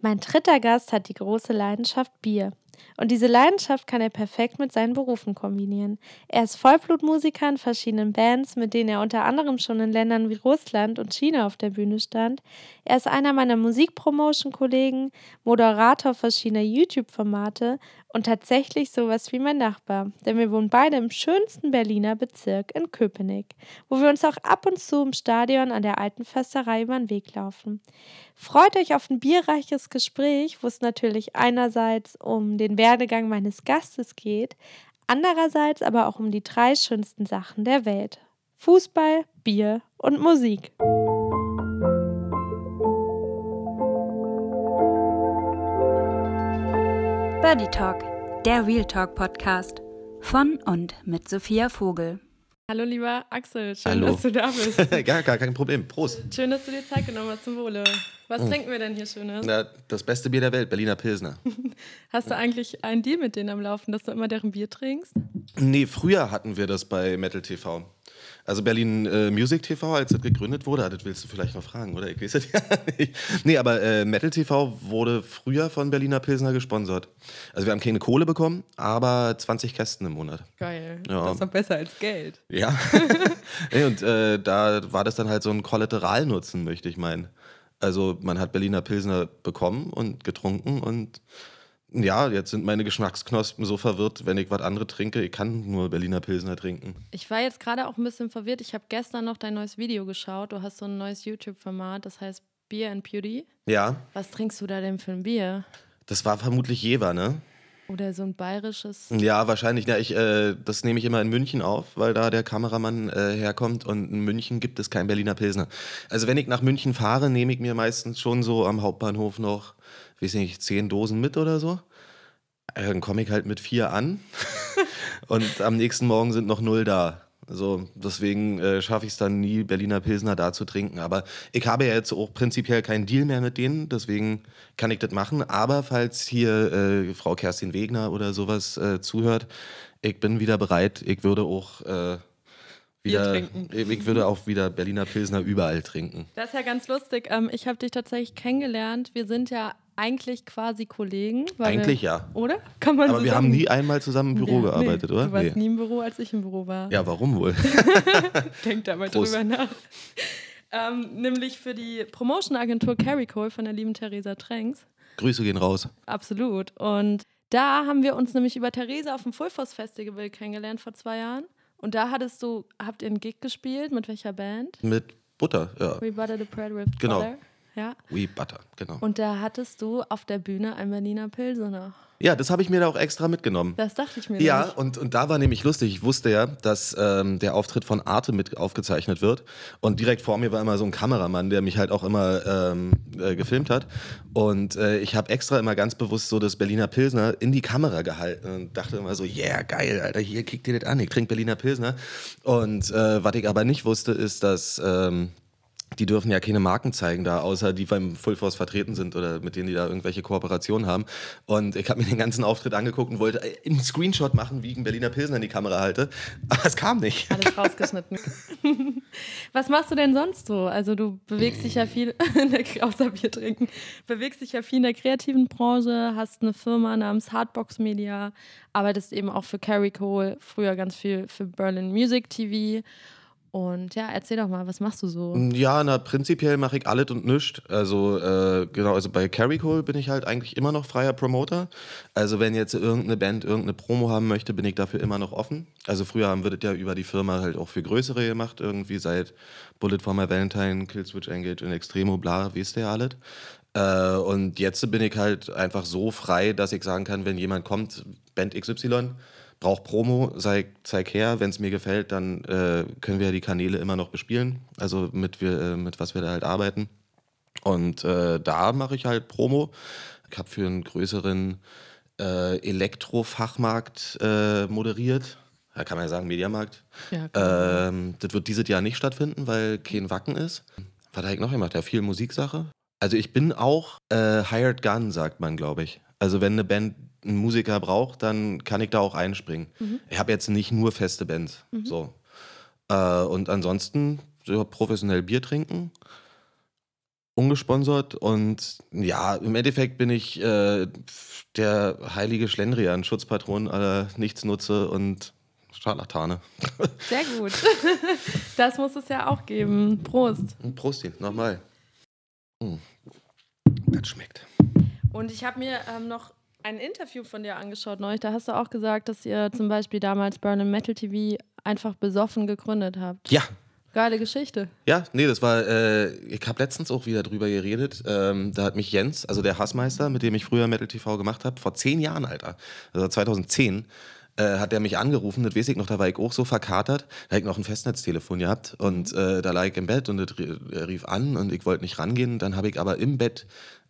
Mein dritter Gast hat die große Leidenschaft Bier. Und diese Leidenschaft kann er perfekt mit seinen Berufen kombinieren. Er ist Vollblutmusiker in verschiedenen Bands, mit denen er unter anderem schon in Ländern wie Russland und China auf der Bühne stand. Er ist einer meiner Musikpromotion-Kollegen, Moderator verschiedener YouTube-Formate und tatsächlich sowas wie mein Nachbar, denn wir wohnen beide im schönsten Berliner Bezirk in Köpenick, wo wir uns auch ab und zu im Stadion an der alten Försterei über den Weg laufen. Freut euch auf ein bierreiches Gespräch, wo es natürlich einerseits um den Werdegang meines Gastes geht, andererseits aber auch um die drei schönsten Sachen der Welt. Fußball, Bier und Musik. Birdie Talk, der Real Talk Podcast von und mit Sophia Vogel. Hallo lieber Axel, schön, Hallo. dass du da bist. gar, gar kein Problem. Prost. Schön, dass du dir Zeit genommen hast zum Wohle. Was trinken wir denn hier Schönes? Na, das beste Bier der Welt, Berliner Pilsner. Hast du eigentlich einen Deal mit denen am Laufen, dass du immer deren Bier trinkst? Nee, früher hatten wir das bei Metal TV. Also Berlin äh, Music TV, als das gegründet wurde, ah, das willst du vielleicht noch fragen, oder? Ich weiß es ja nicht. Nee, aber äh, Metal TV wurde früher von Berliner Pilsner gesponsert. Also wir haben keine Kohle bekommen, aber 20 Kästen im Monat. Geil. Ja. Das ist doch besser als Geld. Ja. nee, und äh, da war das dann halt so ein Kollateralnutzen, möchte ich meinen. Also man hat Berliner Pilsner bekommen und getrunken und ja, jetzt sind meine Geschmacksknospen so verwirrt, wenn ich was anderes trinke. Ich kann nur Berliner Pilsner trinken. Ich war jetzt gerade auch ein bisschen verwirrt. Ich habe gestern noch dein neues Video geschaut. Du hast so ein neues YouTube-Format, das heißt Beer and Beauty. Ja, Was trinkst du da denn für ein Bier? das war vermutlich Jever, ne? Oder so ein bayerisches? Ja, wahrscheinlich. Ja, ich, äh, das nehme ich immer in München auf, weil da der Kameramann äh, herkommt und in München gibt es kein Berliner Pilsner. Also wenn ich nach München fahre, nehme ich mir meistens schon so am Hauptbahnhof noch, weiß nicht, zehn Dosen mit oder so. Äh, Dann komme ich halt mit vier an und am nächsten Morgen sind noch null da. So, deswegen äh, schaffe ich es dann nie, Berliner Pilsner da zu trinken. Aber ich habe ja jetzt auch prinzipiell keinen Deal mehr mit denen, deswegen kann ich das machen. Aber falls hier äh, Frau Kerstin Wegner oder sowas äh, zuhört, ich bin wieder bereit. Ich würde auch äh, wieder, trinken. ich würde auch wieder Berliner Pilsner überall trinken. Das ist ja ganz lustig. Ähm, ich habe dich tatsächlich kennengelernt. Wir sind ja eigentlich quasi Kollegen. weil Eigentlich wir, ja. Oder? Kann man Aber so wir haben nie einmal zusammen im Büro Ja, gearbeitet, nee, oder? Du warst nie im Büro, als ich im Büro war. Ja, warum wohl? Denk da mal Prost. drüber nach. Ähm, nämlich für die Promotion-Agentur Carrie Cole von der lieben Theresa Tränks. Grüße gehen raus. Absolut. Und da haben wir uns nämlich über Theresa auf dem Fullforce Festival kennengelernt vor zwei Jahren. Und da hattest du, habt ihr einen Gig gespielt? Mit welcher Band? Mit Butter, ja. We Butter the Bread with Genau. Butter. Ja. We Butter, genau. Und da hattest du auf der Bühne ein Berliner Pilsener. Ja, das habe ich mir da auch extra mitgenommen. Das dachte ich mir Ja, nicht. und, und da war nämlich lustig. Ich wusste ja, dass ähm, der Auftritt von Arte mit aufgezeichnet wird. Und direkt vor mir war immer so ein Kameramann, der mich halt auch immer ähm, äh, gefilmt hat. Und äh, ich habe extra immer ganz bewusst so das Berliner Pilsner in die Kamera gehalten und dachte immer so, yeah, geil, Alter, hier kickt dir das an, ich trinke Berliner Pilsner. Und äh, was ich aber nicht wusste, ist, dass... Ähm, die dürfen ja keine Marken zeigen da, außer die beim Full Force vertreten sind oder mit denen die da irgendwelche Kooperationen haben. Und ich habe mir den ganzen Auftritt angeguckt und wollte einen Screenshot machen, wie ich einen Berliner Pilsner in die Kamera halte. Aber es kam nicht. Alles rausgeschnitten. Was machst du denn sonst so? Also du bewegst dich ja viel, in der, außer Bier trinken, bewegst dich ja viel in der kreativen Branche, hast eine Firma namens Hardbox Media, arbeitest eben auch für Carrie Cole, früher ganz viel für Berlin Music TV. Und ja, erzähl doch mal, was machst du so? Ja, na, prinzipiell mache ich alles und nichts. Also, äh, genau, also bei Carrie Cole bin ich halt eigentlich immer noch freier Promoter. Also, wenn jetzt irgendeine Band irgendeine Promo haben möchte, bin ich dafür immer noch offen. Also, früher haben wir das ja über die Firma halt auch für größere gemacht, irgendwie seit Bullet for My Valentine, Killswitch Engage und Extremo, bla, wie ist der alles. Äh, und jetzt bin ich halt einfach so frei, dass ich sagen kann, wenn jemand kommt, Band XY, braucht Promo, sei, zeig her, wenn es mir gefällt, dann äh, können wir ja die Kanäle immer noch bespielen, also mit, wir, äh, mit was wir da halt arbeiten. Und äh, da mache ich halt Promo. Ich habe für einen größeren äh, Elektrofachmarkt äh, moderiert. Da kann man ja sagen, Mediamarkt. Ja, Ähm, das wird dieses Jahr nicht stattfinden, weil kein Wacken ist. Was habe ich noch gemacht? Ja, viel Musiksache. Also ich bin auch äh, Hired Gun, sagt man, glaube ich. Also wenn eine Band einen Musiker braucht, dann kann ich da auch einspringen. Ich habe jetzt nicht nur feste Bands. So. Äh, und ansonsten so professionell Bier trinken ungesponsert und ja, im Endeffekt bin ich äh, der heilige Schlendrian, Schutzpatron aller Nichtsnutze und Scharlatane. Sehr gut. Das muss es ja auch geben. Prost. Prosti, nochmal. Mm. Das schmeckt. Und ich habe mir ähm, noch ein Interview von dir angeschaut neulich. Da hast du auch gesagt, dass ihr zum Beispiel damals Burn Metal TV einfach besoffen gegründet habt. Ja, Geile Geschichte. Ja, nee, das war, äh, ich habe letztens auch wieder drüber geredet. Ähm, da hat mich Jens, also der Hassmeister, mit dem ich früher Metal TV gemacht habe, vor zehn Jahren, Alter, also 2010, äh, hat er mich angerufen, das weiß ich noch, da war ich auch so verkatert, da habe ich noch ein Festnetztelefon gehabt und äh, da lag ich im Bett und er rief an und ich wollte nicht rangehen, dann habe ich aber im Bett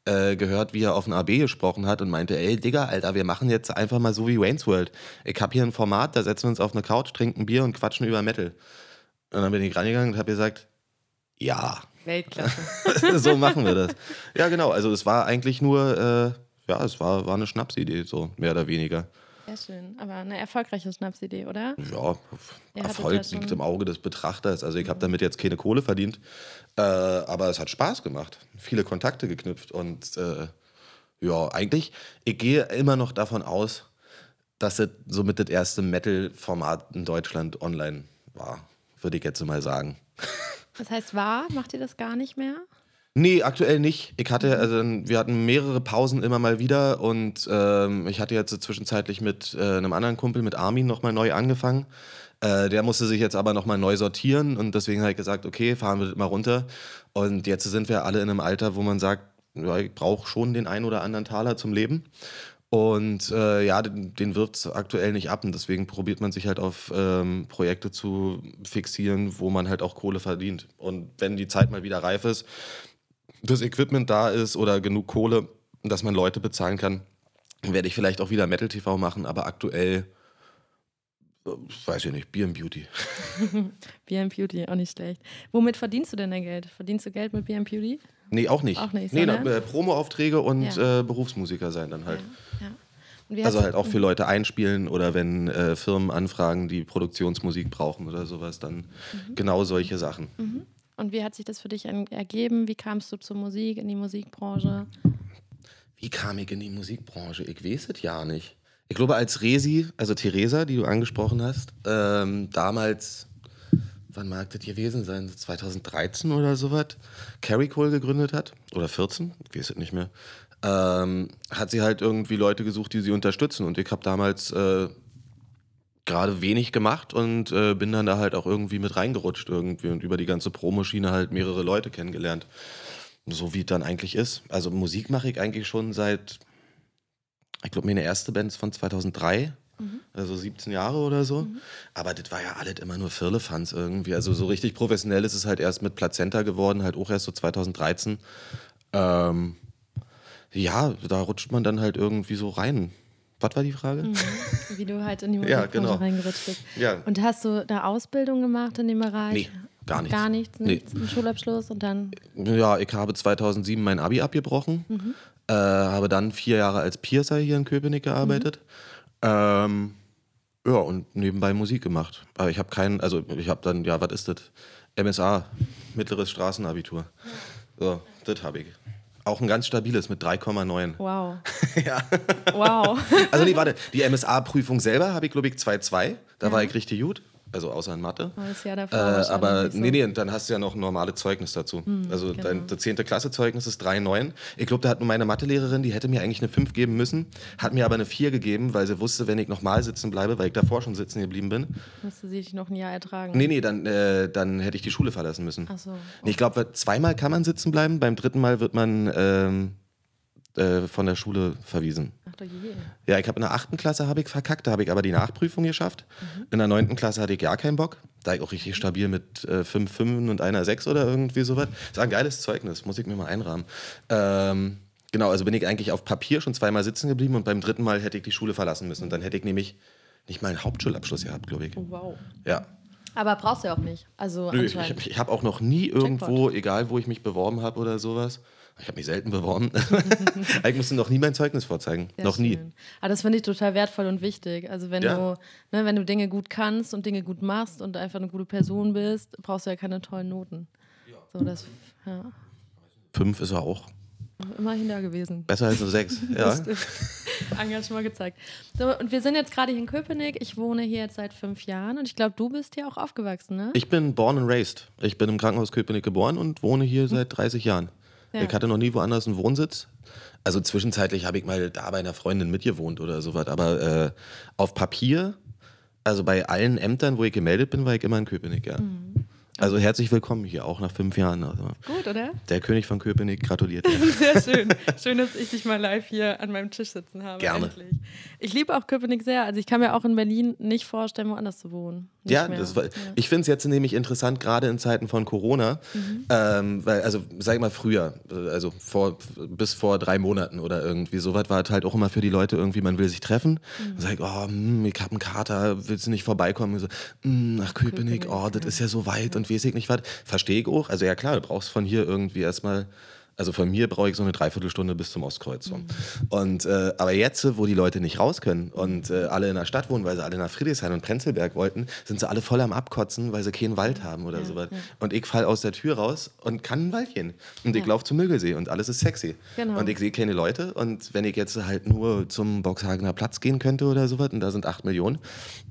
äh, gehört, wie er auf ein AB gesprochen hat und meinte, ey Digga, Alter, wir machen jetzt einfach mal so wie Wayne's World. Ich habe hier ein Format, da setzen wir uns auf eine Couch, trinken Bier und quatschen über Metal. Und dann bin ich rangegangen und habe gesagt, ja. Weltklasse. so machen wir das. Ja, genau. Also es war eigentlich nur, äh, ja, es war, war eine Schnapsidee, so mehr oder weniger. Schön. Aber eine erfolgreiche Schnapsidee, oder? Ja, Erfolg liegt im Auge des Betrachters. Also ich habe damit jetzt keine Kohle verdient, äh, aber es hat Spaß gemacht. Viele Kontakte geknüpft und äh, ja, eigentlich, ich gehe immer noch davon aus, dass es somit das erste Metal-Format in Deutschland online war würde ich jetzt mal sagen. Das heißt, war? Macht ihr das gar nicht mehr? Nee, aktuell nicht. Ich hatte, also wir hatten mehrere Pausen immer mal wieder und ähm, ich hatte jetzt zwischenzeitlich mit äh, einem anderen Kumpel, mit Armin, nochmal neu angefangen. Äh, der musste sich jetzt aber nochmal neu sortieren und deswegen habe ich gesagt, okay, fahren wir das mal runter. Und jetzt sind wir alle in einem Alter, wo man sagt, ja, ich brauche schon den einen oder anderen Taler zum Leben. Und äh, ja, den, den wirft es aktuell nicht ab und deswegen probiert man sich halt auf ähm, Projekte zu fixieren, wo man halt auch Kohle verdient. Und wenn die Zeit mal wieder reif ist, das Equipment da ist oder genug Kohle, dass man Leute bezahlen kann, werde ich vielleicht auch wieder Metal TV machen, aber aktuell äh, weiß ich nicht, Beer and Beauty. Beer and Beauty, auch nicht schlecht. Womit verdienst du denn dein Geld? Verdienst du Geld mit Beer and Beauty? Nee, auch nicht. Auch nicht, nee, sondern? äh, Promo-Aufträge und Ja. äh, Berufsmusiker sein dann halt. Ja. Wie Also halt auch für Leute einspielen oder wenn äh, Firmen anfragen, die Produktionsmusik brauchen oder sowas, dann Mhm. genau solche Sachen. Und wie hat sich das für dich an- ergeben? Wie kamst du zur Musik, in die Musikbranche? Wie kam ich in die Musikbranche? Ich weiß es ja nicht. Ich glaube, als Resi, also Theresa, die du angesprochen hast, ähm, damals, wann mag das gewesen sein? 2013 oder sowas, Carrie Cole gegründet hat, oder 14, ich weiß es nicht mehr, ähm, hat sie halt irgendwie Leute gesucht, die sie unterstützen. Und ich habe damals äh, gerade wenig gemacht und äh, bin dann da halt auch irgendwie mit reingerutscht irgendwie und über die ganze Promoschiene halt mehrere Leute kennengelernt. So wie es dann eigentlich ist. Also Musik mache ich eigentlich schon seit, ich glaube, meine erste Band ist von 2003. Also 17 Jahre oder so. Aber das war ja alles immer nur Firlefanz irgendwie. Also so richtig professionell ist es halt erst mit Plazenta geworden, halt auch erst so 2013. Ähm, ja, da rutscht man dann halt irgendwie so rein. Was war die Frage? Wie du halt in die Ja, Musikbranche genau. reingerutscht bist. Ja. Und hast du da Ausbildung gemacht in dem Bereich? Nee, gar nichts. Gar nichts, Nee. nichts. Einen Schulabschluss und dann. Ja, ich habe 2007 mein Abi abgebrochen, äh, habe dann vier Jahre als Piercer hier in Köpenick gearbeitet. Ähm, ja, und nebenbei Musik gemacht. Aber ich habe keinen, also ich habe dann, ja, was ist das? MSA, mittleres Straßenabitur. So, das habe ich. Auch ein ganz stabiles mit 3,9. Wow. ja. Wow. Also nee, warte, die MSA-Prüfung selber habe ich, glaube ich, 2,2. Da war ich richtig gut. Also außer in Mathe. Aber das Jahr davor Äh, aber so. nee, nee, dann hast du ja noch ein normales Zeugnis dazu. also genau. dein das 10. Klasse-Zeugnis ist 3,9. Ich glaube, da hat nur meine Mathelehrerin, die hätte mir eigentlich eine 5 geben müssen, hat mir aber eine 4 gegeben, weil sie wusste, wenn ich nochmal sitzen bleibe, weil ich davor schon sitzen geblieben bin. Musste sie dich noch ein Jahr ertragen. Nee, nee, dann, äh, dann hätte ich die Schule verlassen müssen. Ach so. Nee, ich glaube, zweimal kann man sitzen bleiben, beim dritten Mal wird man ähm, äh, von der Schule verwiesen. Ach du je. Ja, ich habe in der achten Klasse habe ich verkackt, da habe ich aber die Nachprüfung geschafft. In der neunten Klasse hatte ich gar keinen Bock. Da ich auch richtig stabil mit äh, fünf Fünfen und einer Sechs oder irgendwie sowas. Das war ein geiles Zeugnis, muss ich mir mal einrahmen. Ähm, genau, also bin ich eigentlich auf Papier schon zweimal sitzen geblieben und beim dritten Mal hätte ich die Schule verlassen müssen. Und dann hätte ich nämlich nicht mal einen Hauptschulabschluss gehabt, glaube ich. Oh, wow. Ja. Aber brauchst du ja auch nicht. Also Nö, ich, ich, ich habe auch noch nie irgendwo, egal wo ich mich beworben habe oder sowas, ich habe mich selten beworben, ich musste noch nie mein Zeugnis vorzeigen. Sehr noch nie. schön. Aber das finde ich total wertvoll und wichtig. Also wenn Ja. du, ne, wenn du Dinge gut kannst und Dinge gut machst und einfach eine gute Person bist, brauchst du ja keine tollen Noten. So, das, ja. fünf ist er auch Immerhin da gewesen. besser als eine sechs. Ja. Engagement gezeigt. So, und wir sind jetzt gerade hier in Köpenick. Ich wohne hier jetzt seit fünf Jahren und ich glaube, du bist hier auch aufgewachsen, ne? Ich bin born and raised. Ich bin im Krankenhaus Köpenick geboren und wohne hier seit 30 Jahren. Ja. Ich hatte noch nie woanders einen Wohnsitz. Also zwischenzeitlich habe ich mal da bei einer Freundin mitgewohnt oder sowas. Aber äh, auf Papier, also bei allen Ämtern, wo ich gemeldet bin, war ich immer in Köpenick, ja. Mhm. Also herzlich willkommen hier, auch nach fünf Jahren. Also Gut, oder? der König von Köpenick gratuliert. Sehr schön. Schön, dass ich dich mal live hier an meinem Tisch sitzen habe. Gerne. Endlich. Ich liebe auch Köpenick sehr. Also ich kann mir auch in Berlin nicht vorstellen, woanders zu wohnen. Ja, das war, Ja. ich finde es jetzt nämlich interessant, gerade in Zeiten von Corona, Mhm. ähm, weil, also sag ich mal früher, also vor, bis vor drei Monaten oder irgendwie sowas, war es halt auch immer für die Leute irgendwie, man will sich treffen. Mhm. Dann sag ich, oh, hm, ich habe einen Kater, willst du nicht vorbeikommen? Und so, hm, nach Köpenick, Köpenick, oh, das ja. ist ja so weit und weiß ich nicht was. Verstehe ich auch. Also ja klar, du brauchst von hier irgendwie erstmal. Also von mir brauche ich so eine Dreiviertelstunde bis zum Ostkreuz. So. Und, äh, aber jetzt, wo die Leute nicht raus können und äh, alle in der Stadt wohnen, weil sie alle nach Friedrichshain und Prenzlberg wollten, sind sie alle voll am Abkotzen, weil sie keinen Wald haben oder sowas. Und ich fall aus der Tür raus und kann in den Wald gehen. Und ich Ja. laufe zum Müggelsee und alles ist sexy. Genau. Und ich sehe keine Leute. Und wenn ich jetzt halt nur zum Boxhagener Platz gehen könnte oder sowas, und da sind acht Millionen,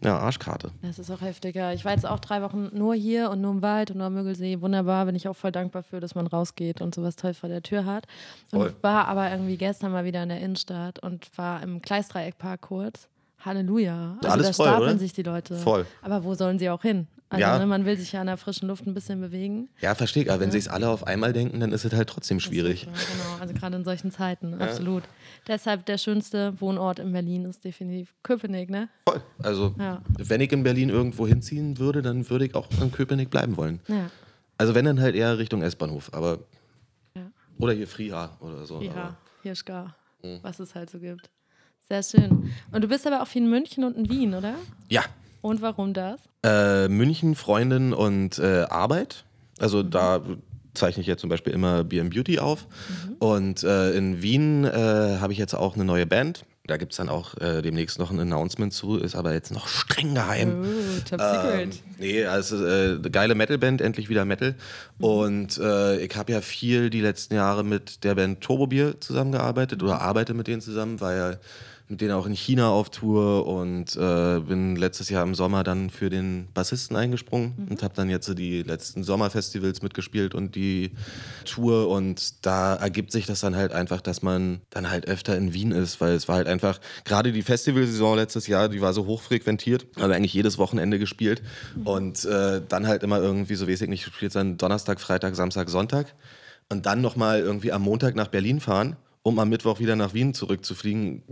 ja, Arschkarte. Das ist auch heftiger. Ich war jetzt auch drei Wochen nur hier und nur im Wald und nur am Müggelsee. Wunderbar, bin ich auch voll dankbar für, dass man rausgeht und sowas toll vor der Tür hat. Und Voll. war aber irgendwie gestern mal wieder in der Innenstadt und war im Gleisdreieckpark kurz. Halleluja. Also Alles da voll, stapeln oder? sich die Leute. Voll. Aber wo sollen sie auch hin? Also Ja. ne, man will sich ja in der frischen Luft ein bisschen bewegen. Ja, verstehe ich. Aber wenn sie es alle auf einmal denken, dann ist es halt trotzdem schwierig. Ja, genau, also gerade in solchen Zeiten, absolut. Deshalb der schönste Wohnort in Berlin ist definitiv Köpenick, ne? Voll. Also, Ja. wenn ich in Berlin irgendwo hinziehen würde, dann würde ich auch in Köpenick bleiben wollen. Ja. Also, wenn dann halt eher Richtung S-Bahnhof, aber. Oder hier Friha oder so. Ja, Hirschgar, Mhm. was es halt so gibt. Sehr schön. Und du bist aber auch viel in München und in Wien, oder? ja. Und warum das? Äh, München, Freundin und äh, Arbeit. Also, da zeichne ich jetzt zum Beispiel immer Beer Beauty auf. Und äh, in Wien äh, habe ich jetzt auch eine neue Band. Da gibt es dann auch äh, demnächst noch ein Announcement zu, ist aber jetzt noch streng geheim. Oh, top Ähm, nee, also äh, eine geile Metalband, endlich wieder Metal. Und äh, ich habe ja viel die letzten Jahre mit der Band Turbo Beer zusammengearbeitet oder arbeite mit denen zusammen, ja mit denen auch in China auf Tour und äh, bin letztes Jahr im Sommer dann für den Bassisten eingesprungen und habe dann jetzt so die letzten Sommerfestivals mitgespielt und die Tour und da ergibt sich das dann halt einfach, dass man dann halt öfter in Wien ist, weil es war halt einfach, gerade die Festivalsaison letztes Jahr, die war so hochfrequentiert, also eigentlich jedes Wochenende gespielt und äh, dann halt immer irgendwie, so weiß ich nicht, du spielst dann Donnerstag, Freitag, Samstag, Sonntag und dann nochmal irgendwie am Montag nach Berlin fahren, um am Mittwoch wieder nach Wien zurückzufliegen,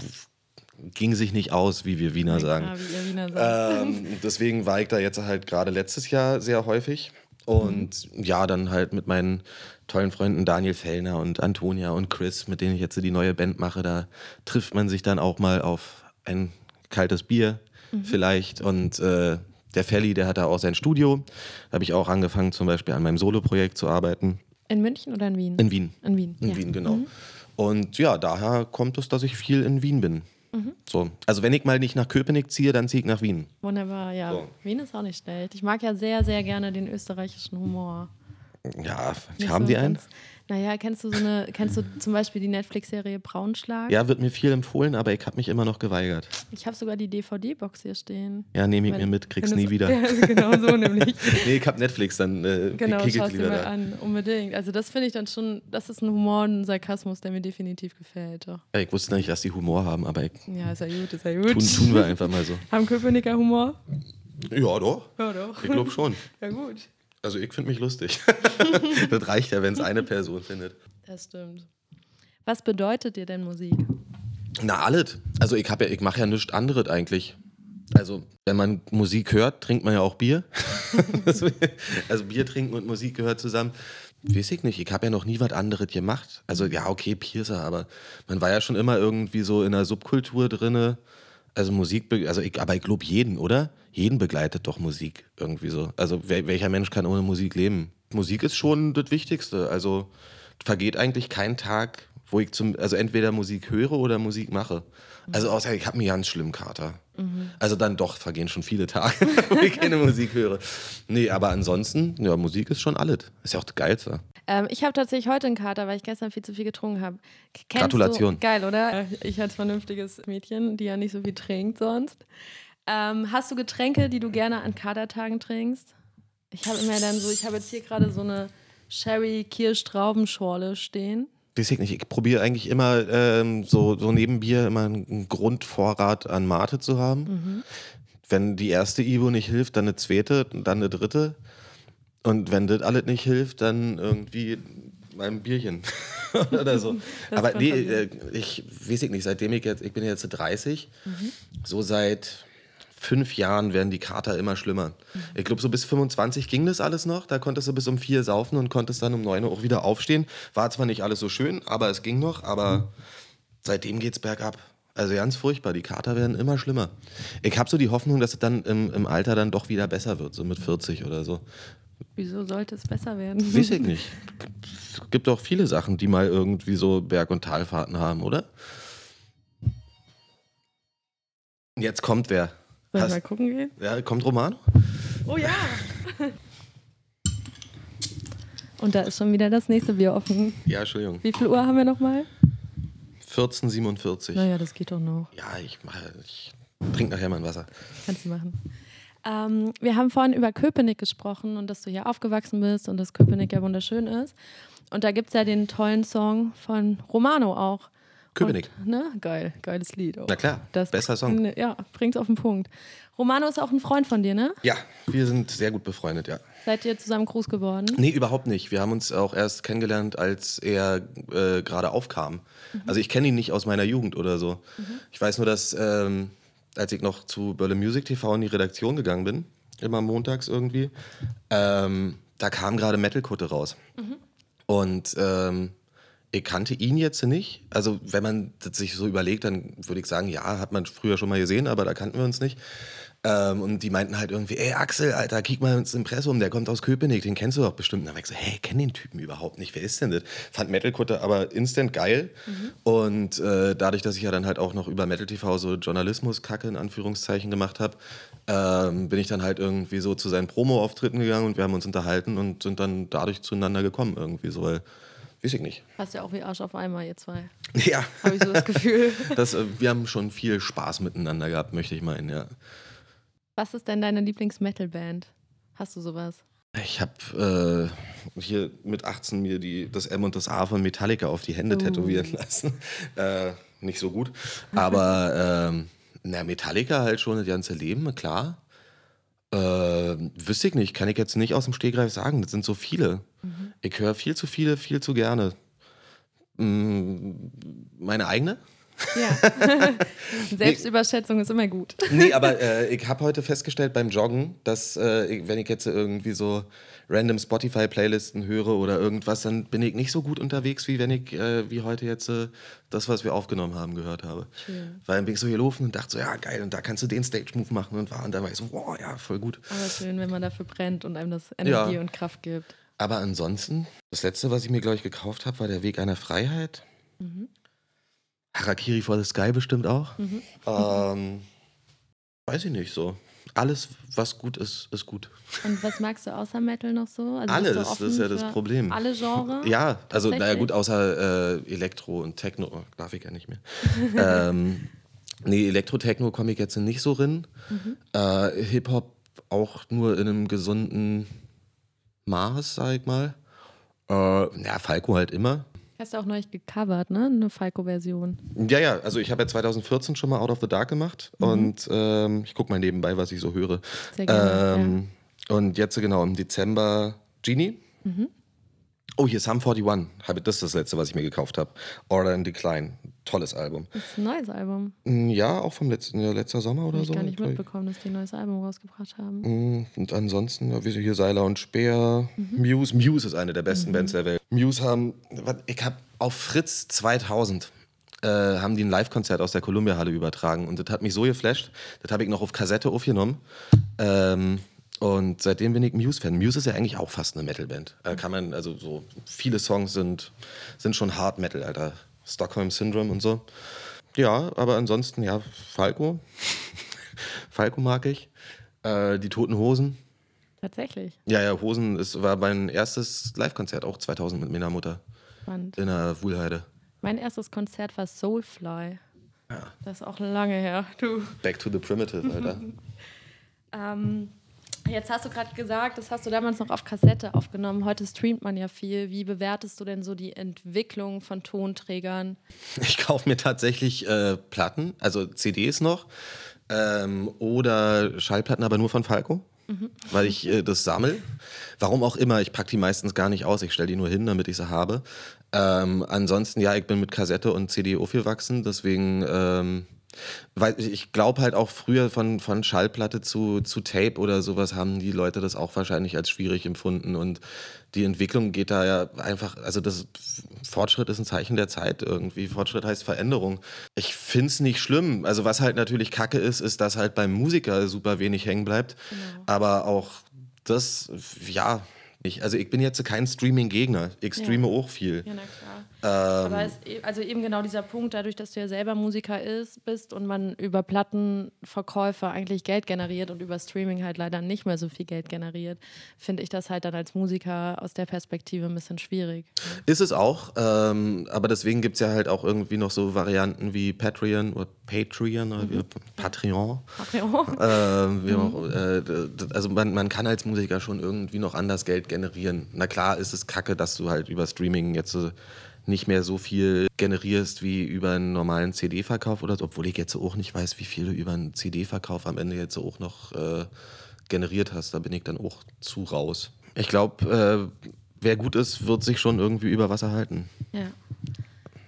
ging sich nicht aus, wie wir Wiener sagen. Ja, wie Wiener. Ähm, deswegen war ich da jetzt halt gerade letztes Jahr sehr häufig. Und ja, dann halt mit meinen tollen Freunden Daniel Fellner und Antonia und Chris, mit denen ich jetzt die neue Band mache, da trifft man sich dann auch mal auf ein kaltes Bier vielleicht. Und äh, der Felly, der hat da auch sein Studio. Da habe ich auch angefangen, zum Beispiel an meinem Soloprojekt zu arbeiten. In München oder in Wien? In Wien. In Wien. In ja. Wien, genau. Und ja, daher kommt es, dass ich viel in Wien bin. So. Also wenn ich mal nicht nach Köpenick ziehe, dann ziehe ich nach Wien. Wunderbar, ja. So. Wien ist auch nicht schlecht. Ich mag ja sehr, sehr gerne den österreichischen Humor. Ja, Nicht haben so die einen? Naja, kennst du so eine, kennst du zum Beispiel die Netflix-Serie Braunschlag? Ja, wird mir viel empfohlen, aber ich habe mich immer noch geweigert. Ich habe sogar die DVD-Box hier stehen. Ja, nehme ich Wenn- mir mit, krieg's nie wieder. Ja, genau so nämlich. Nee, ich hab Netflix, dann äh, Genau, kick ich lieber mal da. an, unbedingt. Also das finde ich dann schon, das ist ein Humor und ein Sarkasmus, der mir definitiv gefällt. Doch. Ja, ich wusste nicht, dass die Humor haben, aber ich, Ja, ist ja gut, ist ja gut. tun, tun wir einfach mal so. Haben Köpenicker Humor? Ja, doch. Ja, doch. Ich glaube schon. Ja, gut. Also ich finde mich lustig. das reicht ja, wenn es eine Person findet. Das stimmt. Was bedeutet dir denn Musik? Na, alles. Also ich, hab ja, ich mache ja nichts anderes eigentlich. Also, wenn man Musik hört, trinkt man ja auch Bier. also Bier trinken und Musik gehört zusammen. Weiß ich nicht, ich habe ja noch nie was anderes gemacht. Also ja, okay, Piercer, aber man war ja schon immer irgendwie so in der Subkultur drinne. Also Musik, also ich, aber ich glaube jeden, oder? Jeden begleitet doch Musik irgendwie so. Also wer, welcher Mensch kann ohne Musik leben? Musik ist schon das Wichtigste. Also vergeht eigentlich kein Tag, wo ich zum, also entweder Musik höre oder Musik mache. Also außer ich habe einen ganz schlimmen Kater. Also dann doch vergehen schon viele Tage, wo ich keine Musik höre. Nee, aber ansonsten, ja, Musik ist schon alles. Ist ja auch das Geilste. Ähm, ich habe tatsächlich heute einen Kater, weil ich gestern viel zu viel getrunken habe. Kennst Gratulation. Du, geil, oder? Ich als vernünftiges Mädchen, die ja nicht so viel trinkt sonst. Ähm, hast du Getränke, die du gerne an Katertagen trinkst? Ich habe immer dann so, ich habe jetzt hier gerade so eine Sherry-Kirsch-Traubenschorle stehen. Weiß ich nicht, ich probiere eigentlich immer ähm, so, so neben Bier immer einen Grundvorrat an Mate zu haben. Wenn die erste Ivo nicht hilft, dann eine zweite, dann eine dritte. Und wenn das alles nicht hilft, dann irgendwie mein Bierchen oder so. Das Aber nee, äh, ich weiß ich nicht, seitdem ich jetzt, ich bin jetzt 30, Mhm. so seit fünf Jahren werden die Kater immer schlimmer. Mhm. Ich glaube, so bis 25 ging das alles noch. Da konntest du bis um vier saufen und konntest dann um neun Uhr auch wieder aufstehen. War zwar nicht alles so schön, aber es ging noch. Aber seitdem geht's bergab. Also ganz furchtbar. Die Kater werden immer schlimmer. Ich habe so die Hoffnung, dass es dann im, im Alter dann doch wieder besser wird, so mit 40 oder so. Wieso sollte es besser werden? Weiß ich nicht. Es gibt auch viele Sachen, die mal irgendwie so Berg- und Talfahrten haben, oder? Jetzt kommt wer? Soll ich mal gucken gehen? Ja, kommt Romano? Oh ja! Und da ist schon wieder das nächste Bier offen. Ja, Entschuldigung. Wie viel Uhr haben wir nochmal? 1447. Naja, das geht doch noch. Ja, ich mache. Ich trinke nachher mal ein Wasser. Kannst du machen. Ähm, wir haben vorhin über Köpenick gesprochen und dass du hier aufgewachsen bist und dass Köpenick ja wunderschön ist. Und da gibt es ja den tollen Song von Romano auch. Köpenick. Und, ne? Geil, geiles Lied. Auch. Na klar, Das besser Song. Ja, bringt's auf den Punkt. Romano ist auch ein Freund von dir, ne? Ja, wir sind sehr gut befreundet, ja. Seid ihr zusammen groß geworden? Nee, überhaupt nicht. Wir haben uns auch erst kennengelernt, als er äh, gerade aufkam. Also ich kenne ihn nicht aus meiner Jugend oder so. Ich weiß nur, dass ähm, als ich noch zu Berlin Music TV in die Redaktion gegangen bin, immer montags irgendwie, ähm, da kam gerade Metal-Kutte raus. Und ähm, ich kannte ihn jetzt nicht. Also wenn man das sich so überlegt, dann würde ich sagen, ja, hat man früher schon mal gesehen, aber da kannten wir uns nicht. Ähm, und die meinten halt irgendwie, ey Axel, Alter, kick mal ins Impressum, der kommt aus Köpenick, den kennst du doch bestimmt. Und dann war ich so, hey, ich kenn den Typen überhaupt nicht, wer ist denn das? Fand Metal-Kutte aber instant geil. Und äh, dadurch, dass ich ja dann halt auch noch über Metal TV so Journalismus-Kacke in Anführungszeichen gemacht habe, ähm, bin ich dann halt irgendwie so zu seinen Promo-Auftritten gegangen und wir haben uns unterhalten und sind dann dadurch zueinander gekommen irgendwie so, weil, weiß ich nicht. Passt ja auch wie Arsch auf einmal, ihr zwei. Ja, Habe ich so das Gefühl. das, äh, wir haben schon viel Spaß miteinander gehabt, möchte ich meinen, ja. Was ist denn deine Lieblings-Metal-Band? Hast du sowas? Ich habe äh, hier mit 18 mir die, das M und das A von Metallica auf die Hände Oh. tätowieren lassen. Äh, nicht so gut. Aber ähm, na, Metallica halt schon das ganze Leben, klar. Äh, wüsste ich nicht, kann ich jetzt nicht aus dem Stegreif sagen. Das sind so viele. Ich höre viel zu viele, viel zu gerne. Mm, meine eigene? Ja. Selbstüberschätzung ist immer gut. Nee, aber äh, ich habe heute festgestellt beim Joggen, dass äh, ich, wenn ich jetzt irgendwie so random Spotify-Playlisten höre oder irgendwas, dann bin ich nicht so gut unterwegs, wie wenn ich äh, wie heute jetzt äh, das, was wir aufgenommen haben, gehört habe. Schön. Weil dann bin ich so hier gelaufen und dachte so, ja geil, und da kannst du den Stage-Move machen und war und dann war ich so, wow, ja, voll gut. Aber schön, wenn man dafür brennt und einem das Energie Ja. und Kraft gibt. Aber ansonsten, das letzte, was ich mir, glaube ich, gekauft habe, war der Weg einer Freiheit. Harakiri for the Sky bestimmt auch. Ähm, weiß ich nicht so. Alles, was gut ist, ist gut. Und was magst du außer Metal noch so? Also Alles, das ist ja das Problem. Alle Genres? Ja, also naja gut, außer äh, Elektro und Techno, oh, darf ich ja nicht mehr. ähm, nee, Elektro-Techno komme ich jetzt nicht so rin. Mhm. Äh, Hip-Hop auch nur in einem gesunden Maß, sag ich mal. Äh, ja, Falco halt immer. Hast du auch neulich gecovert, ne? Eine Falco-Version. Ja, ja, also ich habe ja 2014 schon mal Out of the Dark gemacht und ähm, ich gucke mal nebenbei, was ich so höre. Sehr gerne. Ähm, Und jetzt genau im Dezember Genie. Oh, hier Sum 41. Habe- Das ist das letzte, was ich mir gekauft habe. Order in Decline. Tolles Album. Das ist ein neues Album. Mm, Ja, auch vom letzten ja, letzter Sommer oder Habe ich so. gar nicht ich. mitbekommen, dass die ein neues Album rausgebracht haben. Mm, Und ansonsten, ja, wie so hier Seiler und Speer, Muse. Muse ist eine der besten Bands der Welt. Muse haben, ich habe auf Fritz 2000 äh, haben die ein Live-Konzert aus der Columbia-Halle übertragen und das hat mich so geflasht. Das habe ich noch auf Kassette aufgenommen. Ähm, und seitdem bin ich Muse-Fan. Muse ist ja eigentlich auch fast eine Metal-Band. Äh, kann man, also so viele Songs sind, sind schon Hard Metal, Alter. Stockholm Syndrome und so. Ja, aber ansonsten, ja, Falco. Falco mag ich. Äh, die Toten Hosen. Tatsächlich. Ja, ja, Hosen ist, war mein erstes Live-Konzert, auch 2000 mit meiner Mutter Spannend. in der Wuhlheide. Mein erstes Konzert war Soulfly. Das ist auch lange her. Du. Back to the Primitive, Alter. Ähm, jetzt hast du gerade gesagt, das hast du damals noch auf Kassette aufgenommen. Heute streamt man ja viel. Wie bewertest du denn so die Entwicklung von Tonträgern? Ich kaufe mir tatsächlich äh, Platten, also CDs noch ähm, oder Schallplatten, aber nur von Falco. Weil ich äh, das sammel. Warum auch immer, ich packe die meistens gar nicht aus. Ich stelle die nur hin, damit ich sie habe. Ähm, ansonsten, ja, ich bin mit Kassette und CD aufgewachsen. Deswegen, ähm, weil ich glaube halt auch früher von, von Schallplatte zu, zu Tape oder sowas haben die Leute das auch wahrscheinlich als schwierig empfunden. Und die Entwicklung geht da ja einfach, also das Fortschritt ist ein Zeichen der Zeit irgendwie. Fortschritt heißt Veränderung. Ich finde es nicht schlimm. Also was halt natürlich kacke ist, ist, dass halt beim Musiker super wenig hängen bleibt. Aber auch das, ja, ich, also ich bin jetzt kein Streaming-Gegner. Ich streame auch viel. Ja, na klar. Aber es, e- also eben genau dieser Punkt, dadurch, dass du ja selber Musiker ist, bist und man über Plattenverkäufe eigentlich Geld generiert und über Streaming halt leider nicht mehr so viel Geld generiert, finde ich das halt dann als Musiker aus der Perspektive ein bisschen schwierig. Ist es auch, ähm, aber deswegen gibt es ja halt auch irgendwie noch so Varianten wie Patreon oder Patreon oder wie, Patreon. Ähm, wie auch, äh, also man, man kann als Musiker schon irgendwie noch anders Geld generieren. Na klar ist es kacke, dass du halt über Streaming jetzt so nicht mehr so viel generierst wie über einen normalen CD-Verkauf oder so, obwohl ich jetzt auch nicht weiß, wie viel du über einen CD-Verkauf am Ende jetzt auch noch äh, generiert hast. Da bin ich dann auch zu raus. Ich glaube, äh, wer gut ist, wird sich schon irgendwie über Wasser halten. Ja.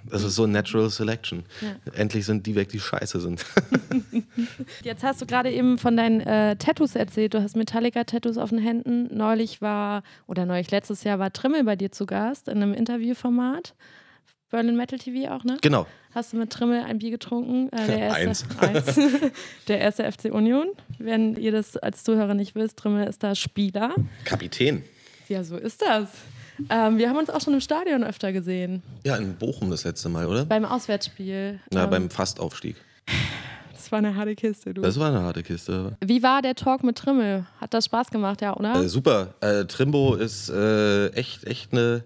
Das ist so Natural Selection. Ja. Endlich sind die weg, die scheiße sind. Jetzt hast du gerade eben von deinen äh, Tattoos erzählt. Du hast Metallica-Tattoos auf den Händen. Neulich war, oder neulich letztes Jahr war Trimmel bei dir zu Gast in einem Interviewformat. Berlin Metal TV auch, ne? genau. Hast du mit Trimmel ein Bier getrunken? Äh, der Eins. Eins. der erste FC Union. Wenn ihr das als Zuhörer nicht wisst, Trimmel ist da Spieler. Kapitän. Ja, so ist das. Ähm, wir haben uns auch schon im Stadion öfter gesehen. Ja, in Bochum das letzte Mal, oder? Beim Auswärtsspiel. Na, ähm, beim Fastaufstieg. das war eine harte Kiste, du. Das war eine harte Kiste. Wie war der Talk mit Trimmel? Hat das Spaß gemacht, ja, oder? Äh, super. Äh, Trimbo ist äh, echt, echt eine,